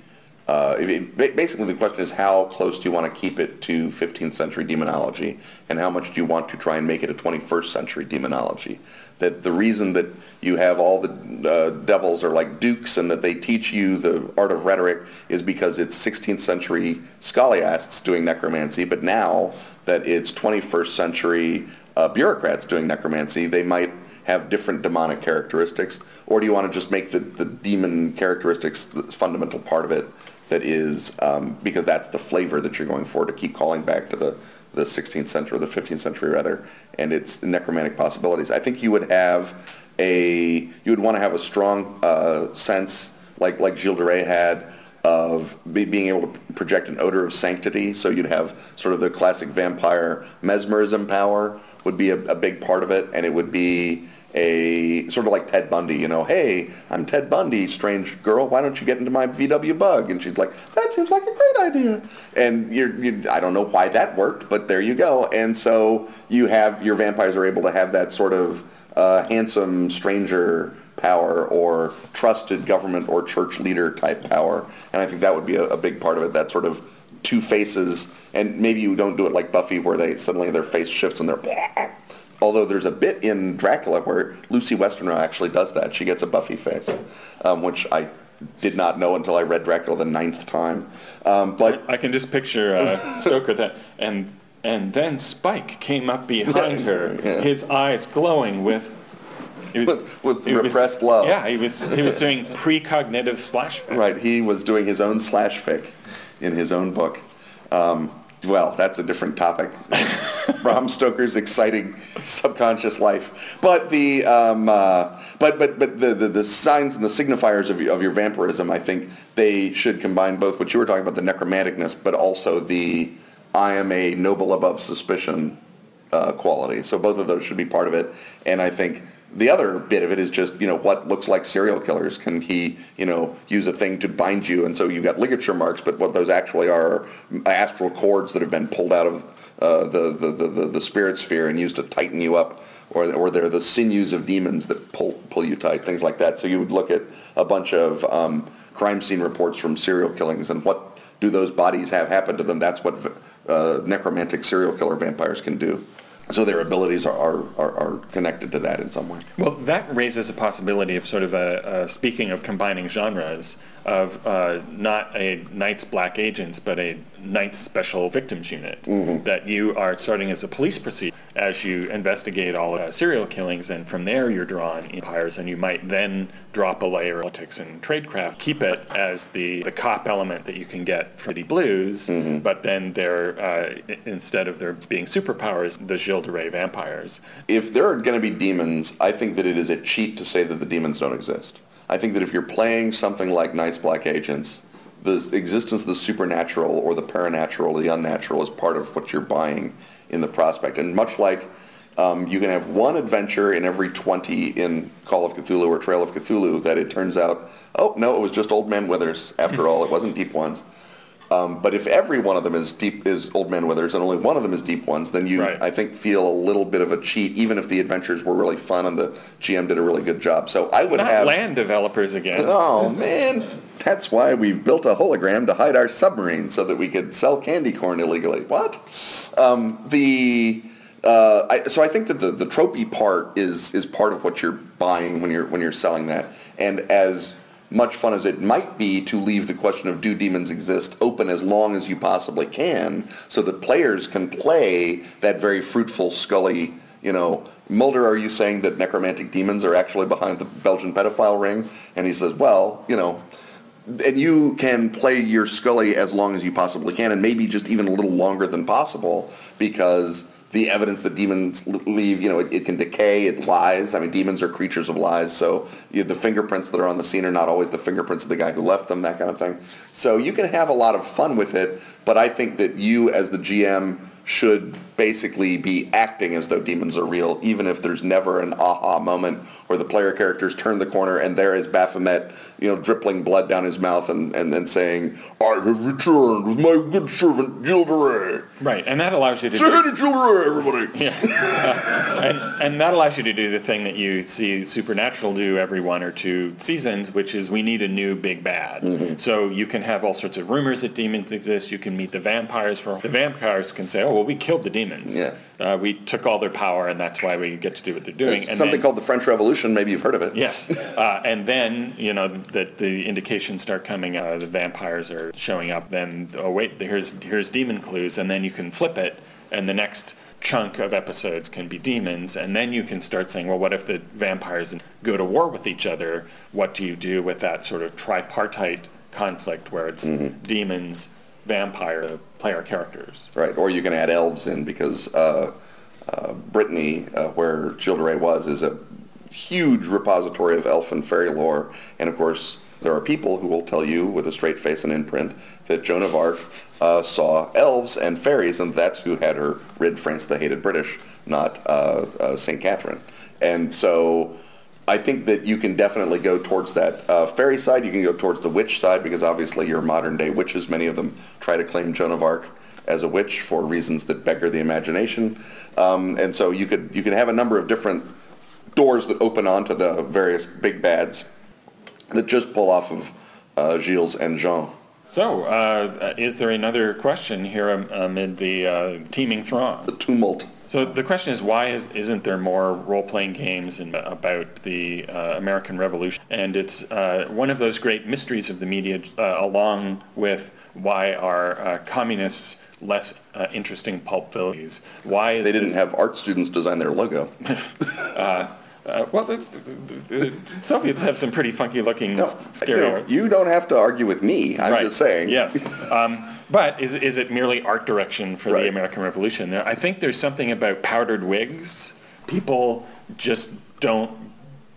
uh, basically, the question is how close do you want to keep it to 15th century demonology, and how much do you want to try and make it a 21st century demonology? That the reason that you have all the uh, devils are like dukes and that they teach you the art of rhetoric is because it's 16th century scholiasts doing necromancy, but now that it's 21st century uh, bureaucrats doing necromancy, they might have different demonic characteristics, or do you want to just make the, the demon characteristics the fundamental part of it that is um, because that's the flavor that you're going for to keep calling back to the the 16th century or the 15th century rather, and its necromantic possibilities. I think you would have a you would want to have a strong uh, sense like like Gilles de Rais had of be, being able to project an odor of sanctity. So you'd have sort of the classic vampire mesmerism power would be a, a big part of it, and it would be a sort of like Ted Bundy, you know, hey, I'm Ted Bundy, strange girl, why don't you get into my VW bug? And she's like, that seems like a great idea. And you're, you, I don't know why that worked, but there you go. And so you have, your vampires are able to have that sort of uh, handsome stranger power or trusted government or church leader type power. And I think that would be a, a big part of it, that sort of two faces. And maybe you don't do it like Buffy where they suddenly their face shifts and they're *laughs* although there's a bit in Dracula where Lucy Westenra actually does that. She gets a Buffy face, um, which I did not know until I read Dracula the ninth time. Um, but I can just picture uh, *laughs* Stoker that, and and then Spike came up behind her, yeah. his eyes glowing with. Was, with, with repressed was, love. Yeah, he was he was *laughs* doing precognitive slash fic. Right, he was doing his own slash fic in his own book. Um, well, that's a different topic. *laughs* *laughs* Bram Stoker's exciting subconscious life. But the um, uh, but but but the, the, the signs and the signifiers of, of your vampirism, I think they should combine both what you were talking about, the necromanticness, but also the I am a noble above suspicion uh, quality. So both of those should be part of it. And I think the other bit of it is just you know what looks like serial killers. Can he you know use a thing to bind you? And so you've got ligature marks but what those actually are astral cords that have been pulled out of uh, the, the, the, the spirit sphere and used to tighten you up or, or they're the sinews of demons that pull, pull you tight things like that. So you would look at a bunch of um, crime scene reports from serial killings and what do those bodies have happen to them? That's what uh, necromantic serial killer vampires can do so their abilities are, are, are, connected to that in some way. Well, that raises a possibility of sort of a, a speaking of combining genres of uh, not a Night's Black Agents, but a Night's Special Victims Unit. Mm-hmm. That you are starting as a police procedure as you investigate all of serial killings, and from there you're drawn empires, and you might then drop a layer of politics and tradecraft. Keep it as the, the cop element that you can get from the blues, mm-hmm. but then they're uh, instead of there being superpowers, the Gilles de Rais vampires. If there are going to be demons, I think that it is a cheat to say that the demons don't exist. I think that if you're playing something like Night's Black Agents, the existence of the supernatural or the paranatural or the unnatural is part of what you're buying in the prospect. And much like Um, you can have one adventure in every 20 in Call of Cthulhu or Trail of Cthulhu that it turns out, oh, no, it was just Old Man Withers after all. It wasn't Deep Ones. Um, but if every one of them is deep is Old Man Withers and only one of them is Deep Ones, then you Right. I think feel a little bit of a cheat, even if the adventures were really fun and the GM did a really good job. So I would Not have land developers again. *laughs* Oh man, that's why we've built a hologram to hide our submarine so that we could sell candy corn illegally. What? Um, the uh, I, so I think that the, the tropey part is is part of what you're buying when you're when you're selling that, and as much fun as it might be to leave the question of do demons exist open as long as you possibly can, so that players can play that very fruitful Scully. You know, Mulder, are you saying that necromantic demons are actually behind the Belgian pedophile ring? And he says, well, you know, and you can play your Scully as long as you possibly can, and maybe just even a little longer than possible, because the evidence that demons leave, you know, it, it can decay, it lies. I mean, demons are creatures of lies, so you the fingerprints that are on the scene are not always the fingerprints of the guy who left them, that kind of thing. So you can have a lot of fun with it, but I think that you, as the GM, should basically be acting as though demons are real, even if there's never an aha moment where the player characters turn the corner and there is Baphomet, you know, dripping blood down his mouth and, and then saying, I have returned with my good servant Gilles de Rais. Right, and that allows you to Say do, hi to everybody. *laughs* and, and that allows you to do the thing that you see Supernatural do every one or two seasons, which is we need a new big bad. Mm-hmm. So you can have all sorts of rumors that demons exist. You can meet the vampires for the vampires can say, oh well, we killed the demons. Yeah. Uh, we took all their power, and that's why we get to do what they're doing. It's and something then- called the French Revolution. Maybe you've heard of it. Yes, *laughs* uh, and then you know that the indications start coming. Uh, the vampires are showing up. Then oh wait, here's here's demon clues, and then you can flip it, and the next chunk of episodes can be demons, and then you can start saying, well, what if the vampires go to war with each other? What do you do with that sort of tripartite conflict where it's demons, vampire, player characters? Right, or you can add elves in because uh, uh, Brittany, uh, where Gilles de Rais was, is a huge repository of elf and fairy lore. And of course, there are people who will tell you with a straight face and imprint that Joan of Arc uh, saw elves and fairies, and that's who had her rid France the hated British, not uh, uh, St. Catherine. And so I think that you can definitely go towards that uh, fairy side. You can go towards the witch side because obviously you're modern day witches. Many of them try to claim Joan of Arc as a witch for reasons that beggar the imagination. Um, and so you could you can have a number of different doors that open onto the various big bads that just pull off of uh, Gilles and Jean. So, uh, is there another question here amid the uh, teeming throng? The tumult. So the question is, why is, isn't there more role-playing games in, about the uh, American Revolution? And it's uh, one of those great mysteries of the media, uh, along with why are uh, communists less uh, interesting pulp values? Why is They didn't this- have art students design their logo. *laughs* Uh, well, the, the, Soviets have some pretty funky-looking No, s- you, stereo. know, you don't have to argue with me. I'm right. just saying. Yes. Um, but is, is it merely art direction for Right. the American Revolution? I think there's something about powdered wigs. People just don't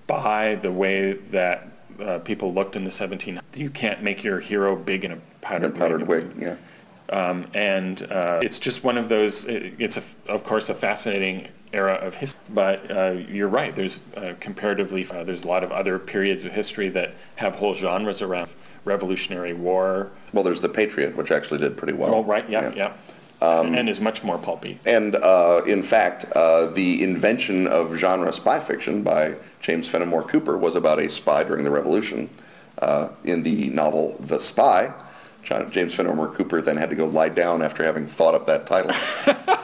buy the way that uh, people looked in the 1700s. You can't make your hero big in a A powdered, powdered wig. Yeah. Um, and uh, it's just one of those. it- It's a, of course a fascinating era of history. But uh, you're right. There's uh, comparatively uh, there's a lot of other periods of history that have whole genres around Revolutionary War. Well, there's the Patriot, which actually did pretty well. Oh, right. Yeah, yeah. Um, and is much more pulpy. And uh, in fact, uh, the invention of genre spy fiction by James Fenimore Cooper was about a spy during the Revolution. Uh, in the novel The Spy, John, James Fenimore Cooper then had to go lie down after having thought up that title.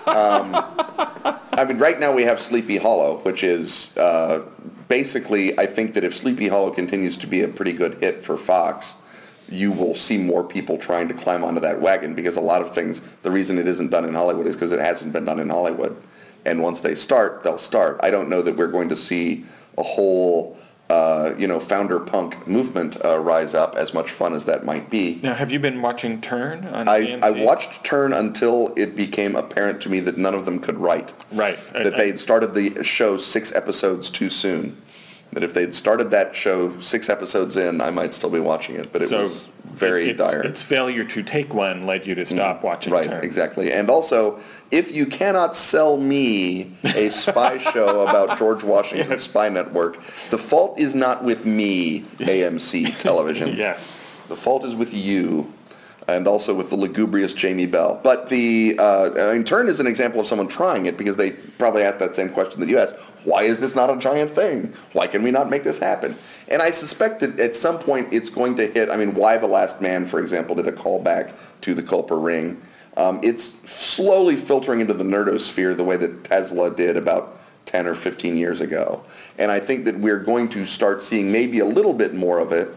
um, I mean, right now we have Sleepy Hollow, which is uh, basically, I think that if Sleepy Hollow continues to be a pretty good hit for Fox, you will see more people trying to climb onto that wagon because a lot of things, the reason it isn't done in Hollywood is because it hasn't been done in Hollywood. And once they start, they'll start. I don't know that we're going to see a whole, uh, you know, founder punk movement uh, rise up, as much fun as that might be. Now, have you been watching Turn on I, I watched Turn until it became apparent to me that none of them could write. Right. That I- they had started the show six episodes too soon. That if they'd started that show six episodes in, I might still be watching it. But it So was very it's, dire. Its failure to take one led you to mm. stop watching Right, Turn. exactly. And also, if you cannot sell me a spy *laughs* show about George Washington's Yes. spy network, the fault is not with me, AMC *laughs* television. Yes. The fault is with you, and also with the lugubrious Jamie Bell. But the, uh, I mean, Turn is an example of someone trying it because they probably asked that same question that you asked. Why is this not a giant thing? Why can we not make this happen? And I suspect that at some point it's going to hit. I mean, Y: The Last Man, for example, did a callback to the Culper Ring. Um, it's slowly filtering into the nerdosphere the way that Tesla did about 10 or 15 years ago. And I think that we're going to start seeing maybe a little bit more of it.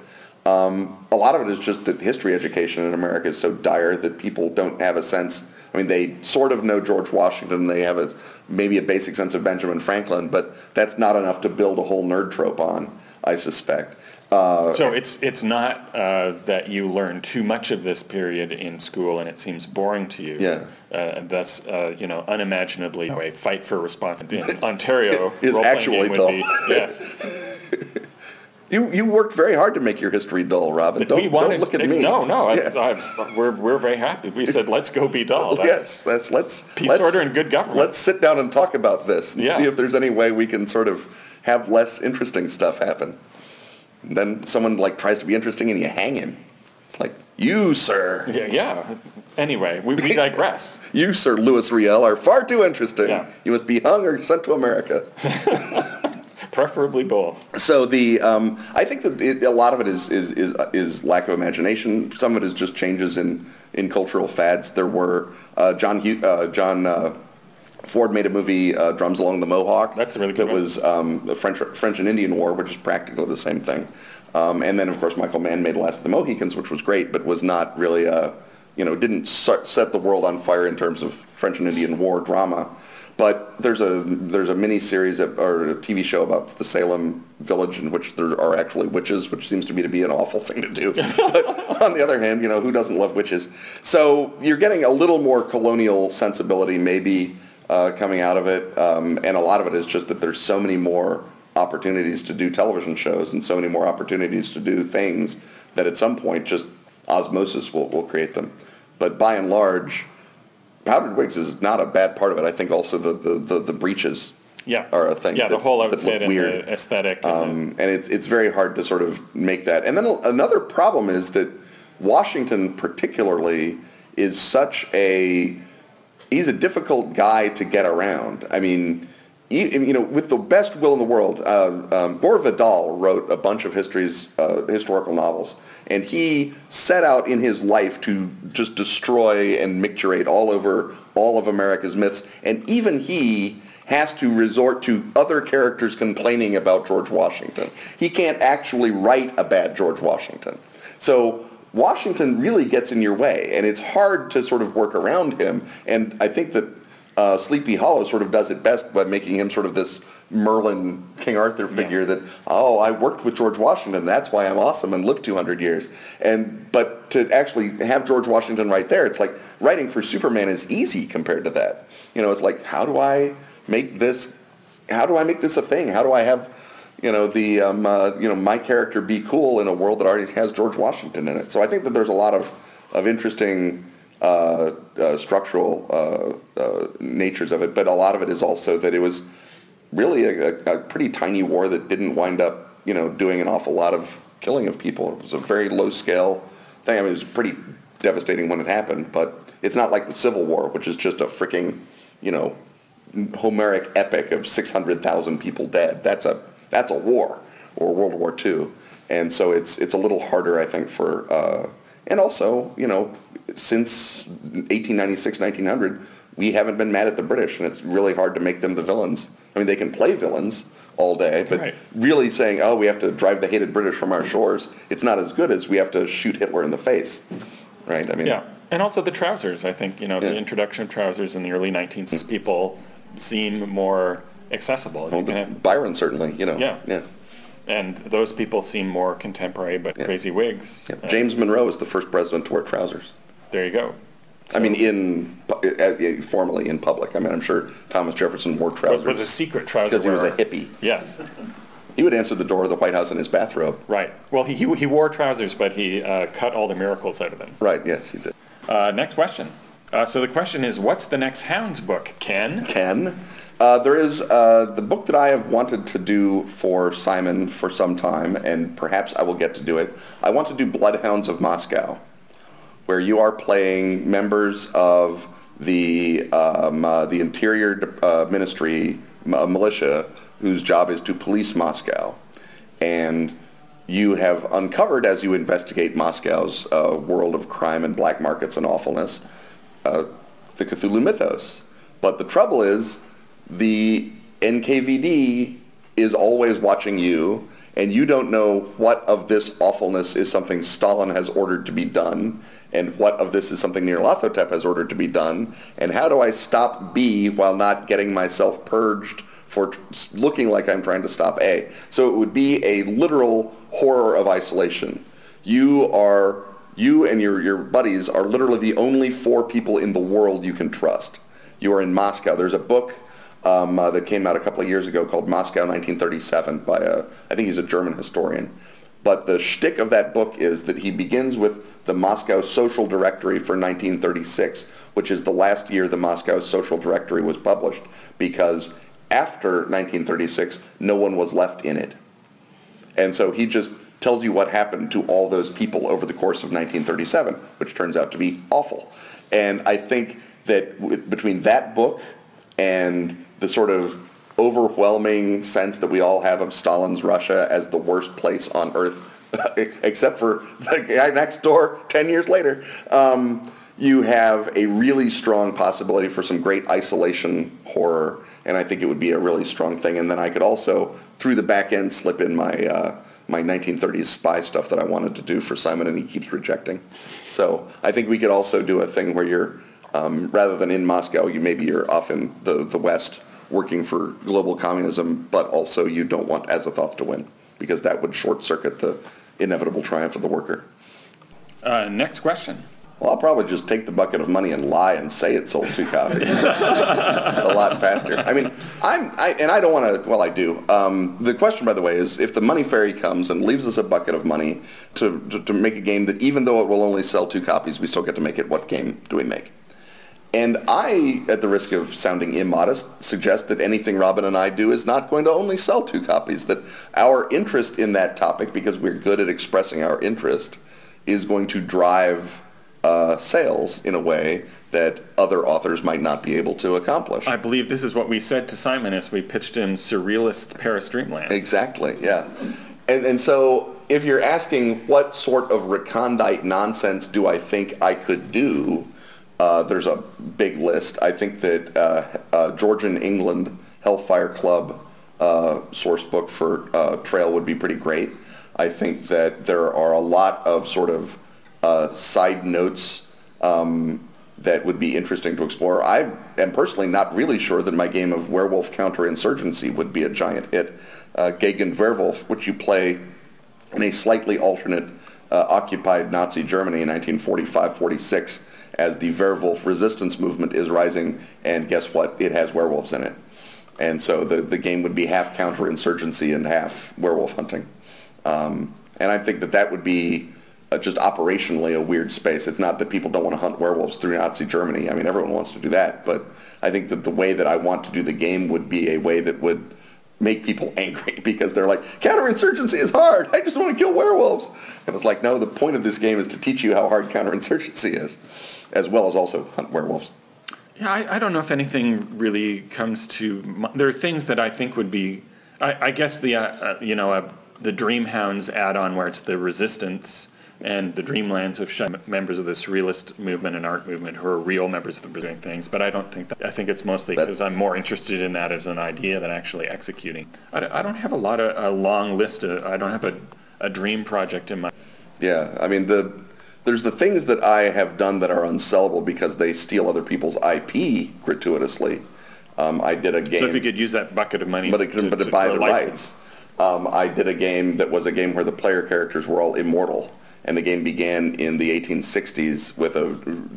Um, a lot of it is just that history education in America is so dire that people don't have a sense. I mean, they sort of know George Washington. They have a maybe a basic sense of Benjamin Franklin, but that's not enough to build a whole nerd trope on. I suspect. Uh, So it's it's not uh, that you learn too much of this period in school and it seems boring to you. Yeah. Uh, that's uh, you know unimaginably a fight for responsibility in *laughs* Ontario. Is actually dull. be- *laughs* yes. *laughs* you you worked very hard to make your history dull, Robin. Don't, we wanted. don't look at me. No, no. I- I, we're we're very happy. We said let's go be dull. *laughs* That's- yes, that's let's Peace, let's, order, and good government. Let's sit down and talk about this and Yeah. see if there's any way we can sort of have less interesting stuff happen. And then someone like tries to be interesting and you hang him. It's like you, sir, Yeah. Yeah. Anyway, we, we digress. *laughs* you, sir, Louis Riel, are far too interesting. Yeah. You must be hung or sent to America. *laughs* Preferably both. So the um, I think that it, a lot of it is, is is is lack of imagination. Some of it is just changes in in cultural fads. There were uh, John uh, John uh, Ford made a movie uh, Drums Along the Mohawk. That's a really good that one. was um, the French French and Indian War, which is practically the same thing. Um, and then of course Michael Mann made Last of the Mohicans, which was great, but was not really a you know didn't set the world on fire in terms of French and Indian War drama. But there's a there's a mini series or a TV show about the Salem village in which there are actually witches, which seems to me to be an awful thing to do. *laughs* but on the other hand, you know who doesn't love witches? So you're getting a little more colonial sensibility maybe uh, coming out of it, um, and a lot of it is just that there's so many more opportunities to do television shows and so many more opportunities to do things that at some point just osmosis will, will create them. But by and large, powdered wigs is not a bad part of it. I think also the, the, the, the breeches Yeah. are a thing Yeah, the whole outfit and weird. the aesthetic. and the- Um, and it's, it's very hard to sort of make that. And then another problem is that Washington particularly is such a, he's a difficult guy to get around. I mean, you, know, with the best will in the world, uh, um, Gore Vidal wrote a bunch of histories, uh, historical novels, and he set out in his life to just destroy and micturate all over all of America's myths, and even he has to resort to other characters complaining about George Washington. He can't actually write a bad George Washington. So Washington really gets in your way, and it's hard to sort of work around him. And I think that uh, Sleepy Hollow sort of does it best by making him sort of this Merlin King Arthur figure that oh I worked with George Washington. That's why I'm awesome and lived 200 years. And but to actually have George Washington right there it's like writing for Superman is easy compared to that. You know it's like how do I make this how do I make this a thing? How do I have you know the um, uh, you know my character be cool in a world that already has George Washington in it? So I think that there's a lot of of interesting uh, uh, structural uh, uh, natures of it, but a lot of it is also that it was really a, a, pretty tiny war that didn't wind up, you know, doing an awful lot of killing of people. It was a very low scale thing. I mean, it was pretty devastating when it happened, but it's not like the Civil War, which is just a freaking, you know, Homeric epic of 600,000 people dead. That's a that's a war or World War II, and so it's it's a little harder, I think, for uh, and also, you know, since 1896, 1900, we haven't been mad at the British, and it's really hard to make them the villains. I mean, they can play villains all day, but Right. really saying, oh, we have to drive the hated British from our shores, it's not as good as we have to shoot Hitler in the face, right? I mean, Yeah, and also the trousers. I think you know Yeah. the introduction of trousers in the early 19th people seem more accessible. You well, can have- Byron certainly, you know. Yeah. yeah. And those people seem more contemporary, but crazy wigs. Yeah. James Monroe is the first president to wear trousers. there you go. I mean, in uh, uh, formally in public. I mean, I'm sure Thomas Jefferson wore trousers was a secret trouser because he was a hippie. Yes. he would answer the door of the White House in his bathrobe. Right. Well, he, he, he wore trousers, but he uh, cut all the miracles out of them. Right. Yes, he did. Uh, next question. Uh, so the question is, what's the next Hounds book, Ken? Ken. Uh, there is uh, the book that I have wanted to do for Simon for some time, and perhaps I will get to do it. I want to do Bloodhounds of Moscow, where you are playing members of the um, uh, the Interior uh, Ministry uh, militia, whose job is to police Moscow, and you have uncovered as you investigate Moscow's world of crime and black markets and awfulness, the Cthulhu mythos. But the trouble is the NKVD is always watching you, and you don't know what of this awfulness is something Stalin has ordered to be done, and what of this is something Nyarlathotep has ordered to be done, and how do I stop B while not getting myself purged for looking like I'm trying to stop A. So it would be a literal horror of isolation. You are you and your, your buddies are literally the only four people in the world you can trust. You are in Moscow. There's a book um, uh, that came out a couple of years ago called Moscow 1937 by a, I think he's a German historian. But the shtick of that book is that he begins with the Moscow Social Directory for 1936, which is the last year the Moscow Social Directory was published, because after 1936, no one was left in it. And so he just tells you what happened to all those people over the course of 1937, which turns out to be awful. And I think that w- between that book and the sort of overwhelming sense that we all have of Stalin's Russia as the worst place on earth, *laughs* except for the guy next door 10 years later, um, you have a really strong possibility for some great isolation horror, and I think it would be a really strong thing. And then I could also, through the back end, slip in my uh, my 1930s spy stuff that I wanted to do for Simon, and he keeps rejecting. So I think we could also do a thing where you're um, rather than in Moscow, you maybe you're off in the, the West working for global communism, but also you don't want Azathoth to win because that would short circuit the inevitable triumph of the worker. Uh, next question. Well, I'll probably just take the bucket of money and lie and say it sold two copies. *laughs* it's a lot faster. I mean, I'm, I, and I don't want to, well, I do. Um, the question, by the way, is if the money fairy comes and leaves us a bucket of money to, to, to make a game that even though it will only sell two copies, we still get to make it, what game do we make? And I, at the risk of sounding immodest, suggest that anything Robin and I do is not going to only sell two copies, that our interest in that topic, because we're good at expressing our interest, is going to drive uh, sales in a way that other authors might not be able to accomplish. I believe this is what we said to Simon as we pitched him Surrealist Paris Dreamland. Exactly, yeah. And, and so if you're asking what sort of recondite nonsense do I think I could do, uh, there's a big list. I think that uh, uh, Georgian England Hellfire Club uh, source book for uh, Trail would be pretty great. I think that there are a lot of sort of side notes um, that would be interesting to explore. I am personally not really sure that my game of Werewolf Counterinsurgency would be a giant hit. Uh, Gegen Werwolf, which you play in a slightly alternate occupied Nazi Germany in 1945-46 as the werewolf resistance movement is rising, and guess what? It has werewolves in it. And so the, the game would be half counterinsurgency and half werewolf hunting. Um, and I think that that would be uh, just operationally a weird space. It's not that people don't want to hunt werewolves through Nazi Germany. I mean, everyone wants to do that. But I think that the way that I want to do the game would be a way that would make people *laughs* angry because they're like, counterinsurgency is hard. I just want to kill werewolves. And it's like, no, the point of this game is to teach you how hard counterinsurgency is as well as also hunt werewolves. Yeah, I, I don't know if anything really comes to. There are things that I think would be. I, I guess the uh, uh, you know uh, the Dreamhounds add-on where it's the Resistance and the Dreamlands of Sh- members of the Surrealist movement and art movement who are real members of the doing things. But I don't think that. I think it's mostly because I'm more interested in that as an idea than actually executing. I, I don't have a lot of a long list. Of, I don't have a, a dream project in my. Yeah, I mean the there's the things that I have done that are unsellable because they steal other people's IP gratuitously. Um, I did a game. So if you could use that bucket of money, but it can, to, but to, buy the license. rights. Um, I did a game that was a game where the player characters were all immortal, and the game began in the 1860s with a,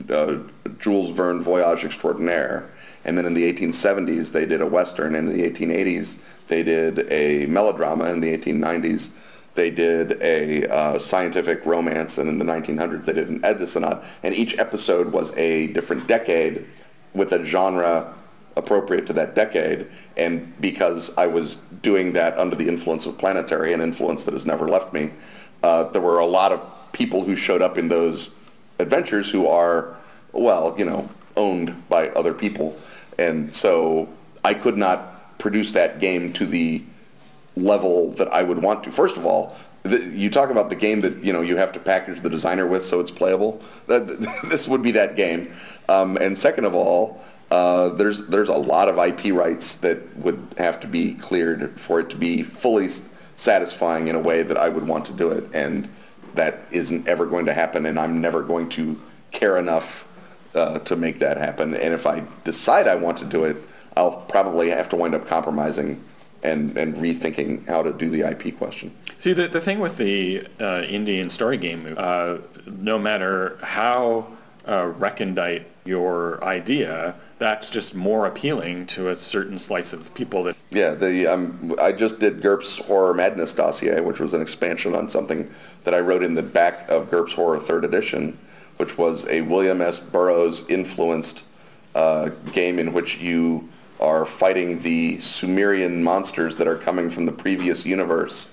a Jules Verne voyage extraordinaire, And then in the 1870s, they did a Western. And in the 1880s, they did a melodrama. In the 1890s, they did a uh, scientific romance. And in the 1900s, they did an Edisonade. And each episode was a different decade with a genre appropriate to that decade. And because I was doing that under the influence of Planetary, an influence that has never left me, uh, there were a lot of people who showed up in those adventures who are, well, you know, owned by other people. And so I could not produce that game to the level that I would want to. First of all, you talk about the game that you know you have to package the designer with so it's playable. *laughs* this would be that game. Um, and second of all, uh, there's there's a lot of IP rights that would have to be cleared for it to be fully satisfying in a way that I would want to do it, and that isn't ever going to happen. And I'm never going to care enough uh, to make that happen. And if I decide I want to do it, I'll probably have to wind up compromising and, and rethinking how to do the IP question. See, the, the thing with the uh, Indian story game, uh, no matter how uh, recondite your idea, that's just more appealing to a certain slice of people that. Yeah, the um, I just did GURPS Horror Madness dossier, which was an expansion on something that I wrote in the back of GURPS Horror Third Edition, which was a William S. Burroughs influenced uh, game in which you are fighting the Sumerian monsters that are coming from the previous universe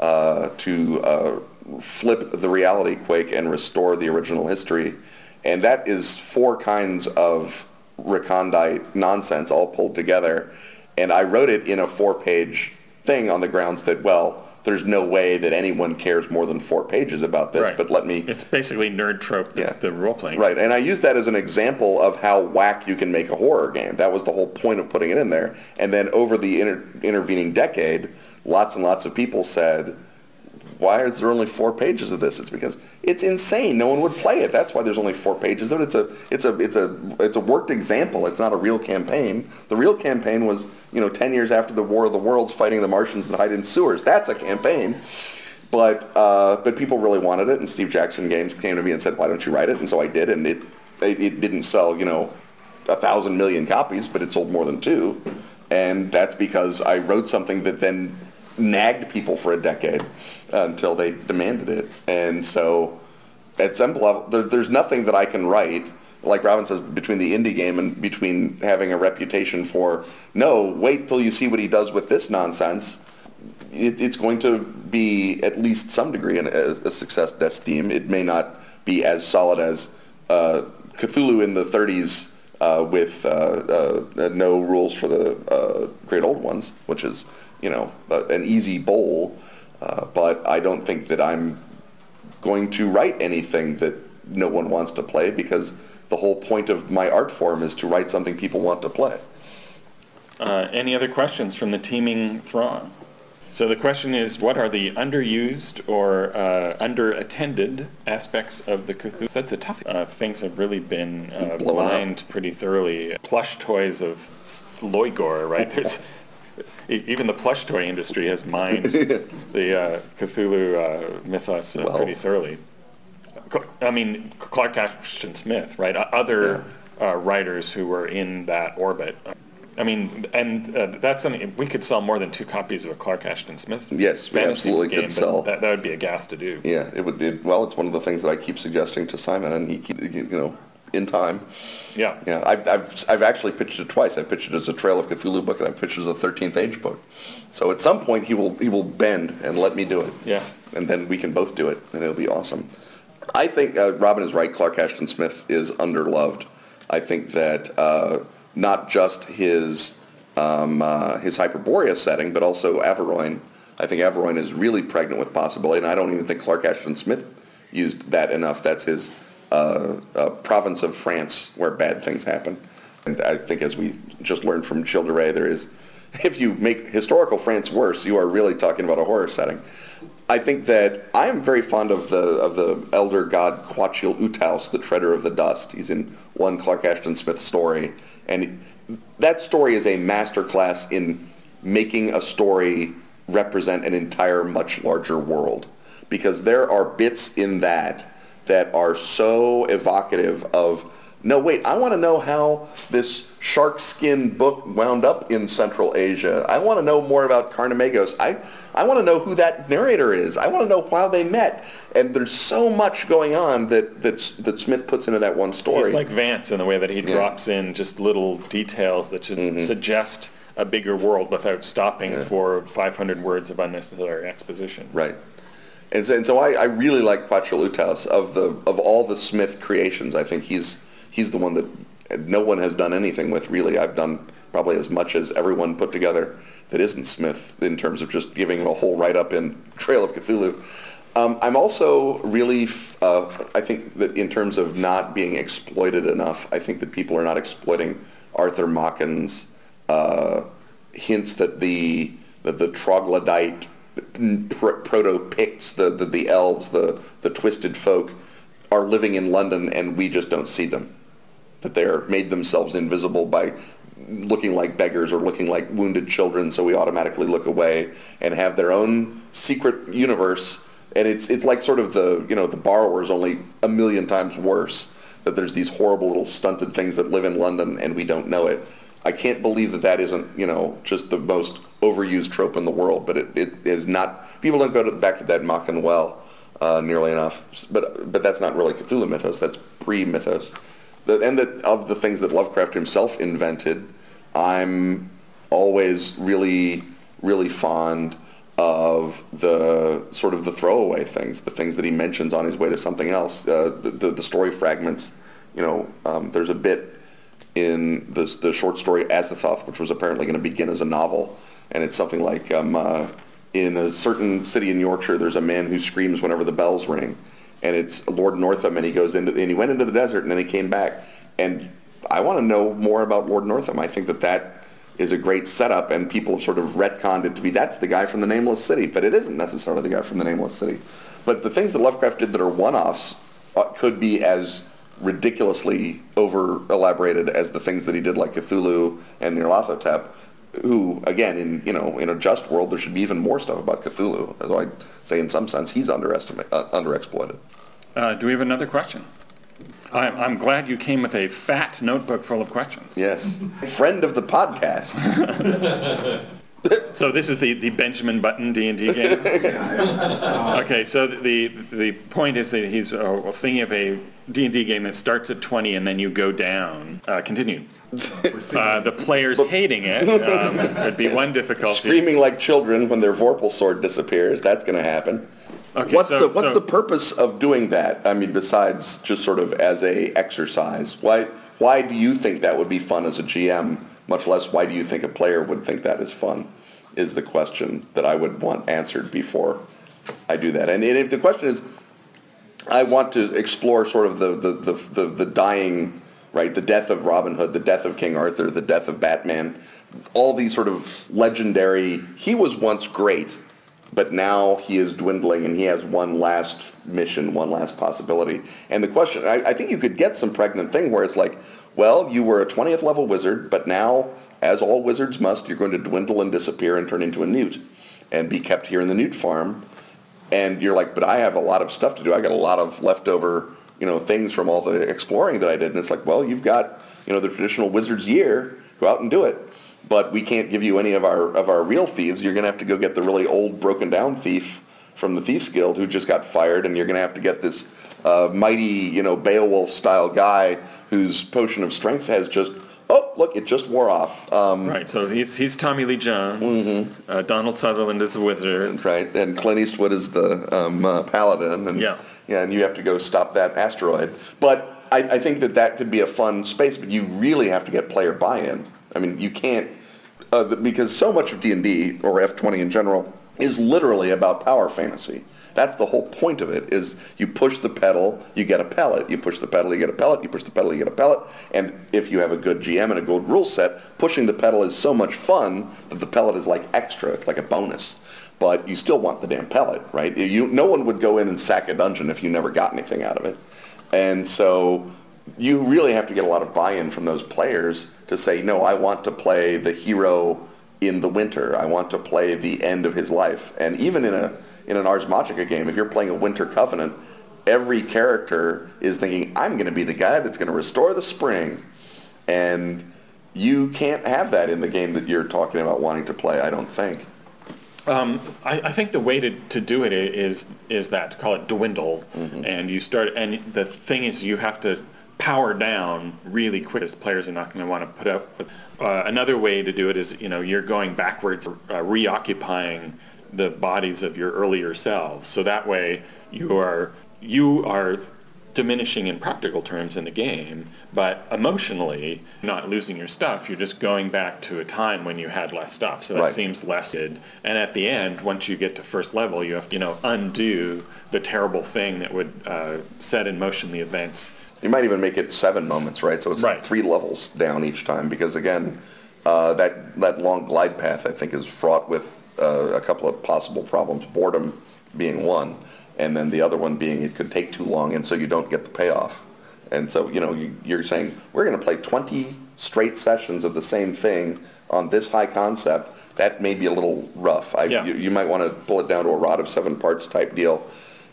uh, to uh, flip the reality quake and restore the original history. And that is four kinds of recondite nonsense all pulled together. And I wrote it in a four-page thing on the grounds that, well, there's no way that anyone cares more than four pages about this, right. but let me... It's basically nerd trope, the, yeah. the role-playing. Right, and I use that as an example of how whack you can make a horror game. That was the whole point of putting it in there. And then over the inter- intervening decade, lots and lots of people said, why is there only four pages of this? It's because it's insane. No one would play it. That's why there's only four pages of it. It's a it's a it's a it's a worked example. It's not a real campaign. The real campaign was you know ten years after the War of the Worlds, fighting the Martians that hide in sewers. That's a campaign. But uh, but people really wanted it, and Steve Jackson Games came to me and said, "Why don't you write it?" And so I did, and it it, it didn't sell you know a thousand million copies, but it sold more than two. And that's because I wrote something that then nagged people for a decade uh, until they demanded it. And so at some level, there, there's nothing that I can write, like Robin says, between the indie game and between having a reputation for, no, wait till you see what he does with this nonsense. It, it's going to be at least some degree in a, a succès d'estime. It may not be as solid as uh, Cthulhu in the 30s uh, with uh, uh, no rules for the great old ones, which is you know, an easy bowl. Uh, but I don't think that I'm going to write anything that no one wants to play because the whole point of my art form is to write something people want to play. Uh, any other questions from the teeming throng? So the question is, what are the underused or uh, underattended aspects of the Cthulhu? That's a tough. Uh, things have really been uh, mined pretty thoroughly. Plush toys of Lloigor, right? *laughs* There's *laughs* even the plush toy industry has mined *laughs* the uh, Cthulhu uh, mythos uh, well, pretty thoroughly. I mean, Clark Ashton Smith, right? Other yeah. Uh, writers who were in that orbit. I mean, and uh, that's something we could sell more than two copies of a Clark Ashton Smith. Yes, we absolutely game, could sell. That, that would be a gas to do. Yeah, it would. It, well, it's one of the things that I keep suggesting to Simon, and he, keep, you know, in time. Yeah. Yeah. I've, I've, I've actually pitched it twice. I pitched it as a Trail of Cthulhu book, and I pitched it as a 13th Age book. So at some point, he will he will bend and let me do it. Yes. And then we can both do it, and it'll be awesome. I think uh, Robin is right. Clark Ashton Smith is underloved. I think that uh, not just his um, uh, his Hyperborea setting, but also Averoigne. I think Averoigne is really pregnant with possibility, and I don't even think Clark Ashton Smith used that enough. That's his uh, uh, province of France where bad things happen. And I think as we just learned from Rais, there is, if you make historical France worse, you are really talking about a horror setting. I think that I am very fond of the of the elder god Quachil Uttaus, the Treader of the Dust. He's in one Clark Ashton Smith story, and that story is a masterclass in making a story represent an entire much larger world, because there are bits in that that are so evocative of no wait i want to know how this shark skin book wound up in central asia. I want to know more about carnamagos. I i want to know who that narrator is. I want to know how they met. And there's so much going on that that, that smith puts into that one story. He's like Vance in the way that he drops in just little details that should Mm-hmm. suggest a bigger world without stopping for 500 words of unnecessary exposition. Right. And so, and so I, I really like Quachil Uttaus of the of all the Smith creations. I think he's he's the one that no one has done anything with really. I've done probably as much as everyone put together that isn't Smith in terms of just giving a whole write up in *laughs* Trail of Cthulhu. Um, I'm also really, uh, I think that in terms of not being exploited enough, I think that people are not exploiting Arthur Machen's uh, hints that the that the troglodyte pr- proto-Picts, the, the the elves, the the twisted folk, are living in London, and we just don't see them. That they're made themselves invisible by looking like beggars or looking like wounded children, so we automatically look away and have their own secret universe. And it's it's like sort of the you know the borrowers only a million times worse. That there's these horrible little stunted things that live in London and we don't know it. I can't believe that that isn't you know just the most overused trope in the world, but it, it is not. People don't go to, back to that Machen well uh, nearly enough. But but that's not really Cthulhu mythos. That's pre-mythos. The, and of the things that Lovecraft himself invented, I'm always really really fond of the sort of the throwaway things, the things that he mentions on his way to something else, uh, the, the the story fragments. You know, um, there's a bit in the, the short story Azathoth, which was apparently going to begin as a novel. And it's something like um, uh, in a certain city in Yorkshire, there's a man who screams whenever the bells ring. And it's Lord Northam, and he goes into and he went into the desert, and then he came back. And I want to know more about Lord Northam. I think that that is a great setup, and people sort of retconned it to be that's the guy from the Nameless City, but it isn't necessarily the guy from the Nameless City. But the things that Lovecraft did that are one-offs uh, could be as ridiculously over elaborated as the things that he did like Cthulhu and Nyarlathotep who again in you know in a just world there should be even more stuff about Cthulhu so I'd say in some sense he's underestimated uh, underexploited Uh, do we have another question? I'm, I'm glad you came with a fat notebook full of questions. yes *laughs* friend of the podcast *laughs* *laughs* So this is the, the Benjamin Button D&D game? okay, so the, the point is that he's uh, thinking of a D&D game that starts at 20 and then you go down. Uh, continue. *laughs* Uh, the players hating it *laughs* um, would be one difficulty. screaming like children when their Vorpal sword disappears that's going to happen Okay, what's so- the what's so- the purpose of doing that? I mean, besides just sort of as a exercise, why why do you think that would be fun as a GM? Much less, why do you think a player would think that is fun? Is the question that I would want answered before I do that. And if the question is, I want to explore sort of the the, the, the, the dying, right, the death of Robin Hood, the death of King Arthur, the death of Batman, all these sort of legendary. He was once great, but now he is dwindling, and he has one last mission, one last possibility. And the question, I, I think you could get some pregnant thing where it's like, well, you were a 20th level wizard, but now, as all wizards must, you're going to dwindle and disappear and turn into a newt, and be kept here in the newt farm and you're like, but I have a lot of stuff to do. I got a lot of leftover, you know, things from all the exploring that I did. And it's like, well, you've got, you know, the traditional wizard's year. Go out and do it. But we can't give you any of our of our real thieves. You're to have to go get the really old, broken down thief from the Thieves Guild who just got fired, and you're to have to get this uh, mighty, you know, Beowulf style guy whose potion of strength has just oh look, it just wore off. Um, Right, so he's, he's Tommy Lee Jones. Mm-hmm. Uh, Donald Sutherland is the wizard. right? And Clint Eastwood is the um, uh, paladin, and Yeah. yeah, and you have to go stop that asteroid. But I, I think that that could be a fun space, but you really have to get player buy-in. I mean, you can't uh, because so much of D and D or F twenty in general is literally about power fantasy. That's the whole point of it. Is you push the pedal, you get a pellet. You push the pedal, you get a pellet. You push the pedal, you get a pellet. And if you have a good GM and a good rule set, pushing the pedal is so much fun that the pellet is like extra. It's like a bonus. But you still want the damn pellet, right? You, no one would go in and sack a dungeon if you never got anything out of it. And so you really have to get a lot of buy-in from those players to say, no, I want to play the hero in the winter. I want to play the end of his life. And even in a in an Ars Magica game, if you're playing a Winter Covenant, every character is thinking, I'm going to be the guy that's going to restore the spring. And you can't have that in the game that you're talking about wanting to play, I don't think. Um, I, I, think the way to, to do it is is that to call it dwindle, mm-hmm. and you start. And the thing is, you have to power down really quick. As players are not going to want to put up. Uh, another way to do it is, you know, you're going backwards, uh, reoccupying the bodies of your earlier selves. So that way, you are you are diminishing in practical terms in the game, but emotionally, not losing your stuff, you're just going back to a time when you had less stuff. So that right. seems less good. And at the end, once you get to first level, you have to, you know, undo the terrible thing that would uh, set in motion the events. You might even make it seven moments, right? So it's right. three levels down each time because, again, uh, that, that long glide path, I think, is fraught with uh, a couple of possible problems, boredom being one and then the other one being it could take too long, and so you don't get the payoff. And so, you know, you, are saying we're going to play 20 straight sessions of the same thing on this high concept. That may be a little rough. I, yeah. you, you might want to pull it down to a rod of seven parts type deal.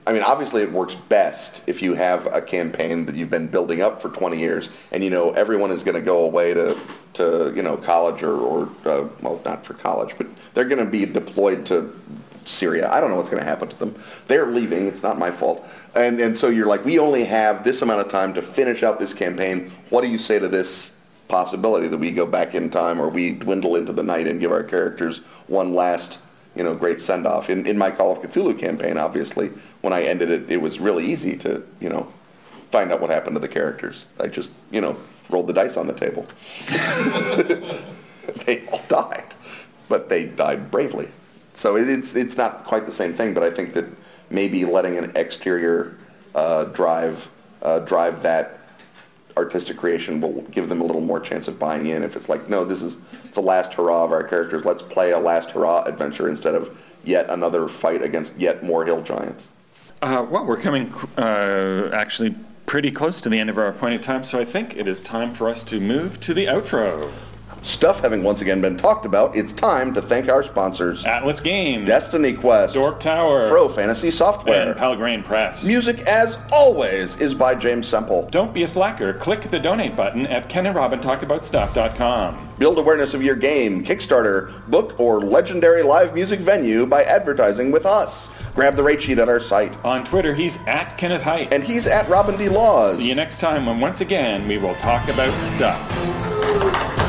I mean, obviously, it works best if you have a campaign that you've been building up for 20 years, and you know everyone is going to go away to, to you know college or, or uh, well, not for college, but they're going to be deployed to Syria. I don't know what's going to happen to them. They're leaving. It's not my fault. And, and so you're like, we only have this amount of time to finish out this campaign. What do you say to this possibility that we go back in time or we dwindle into the night and give our characters one last you know, great send-off. In, in my Call of Cthulhu campaign, obviously, when I ended it, it was really easy to, you know, find out what happened to the characters. I just, you know, rolled the dice on the table. *laughs* they all died, but they died bravely. So it's it's not quite the same thing, but I think that maybe letting an exterior uh, drive uh, drive that artistic creation will give them a little more chance of buying in. If it's like, no, this is the last hurrah of our characters, let's play a last hurrah adventure instead of yet another fight against yet more hill giants. Uh, well, we're coming uh, actually pretty close to the end of our appointed time, so I think it is time for us to move to the outro. Stuff having once again been talked about, it's time to thank our sponsors Atlas Games, Destiny Quest, Dork Tower, Pro Fantasy Software, and Pelgrane Press. Music, as always, is by James Semple. Don't be a slacker. Click the donate button at kenandrobintalkaboutstuff.com. Build awareness of your game, Kickstarter, book, or legendary live music venue by advertising with us. Grab the rate sheet at our site. On Twitter, he's at Kenneth Hite. And he's at Robin D. Laws. See you next time when once again we will talk about stuff.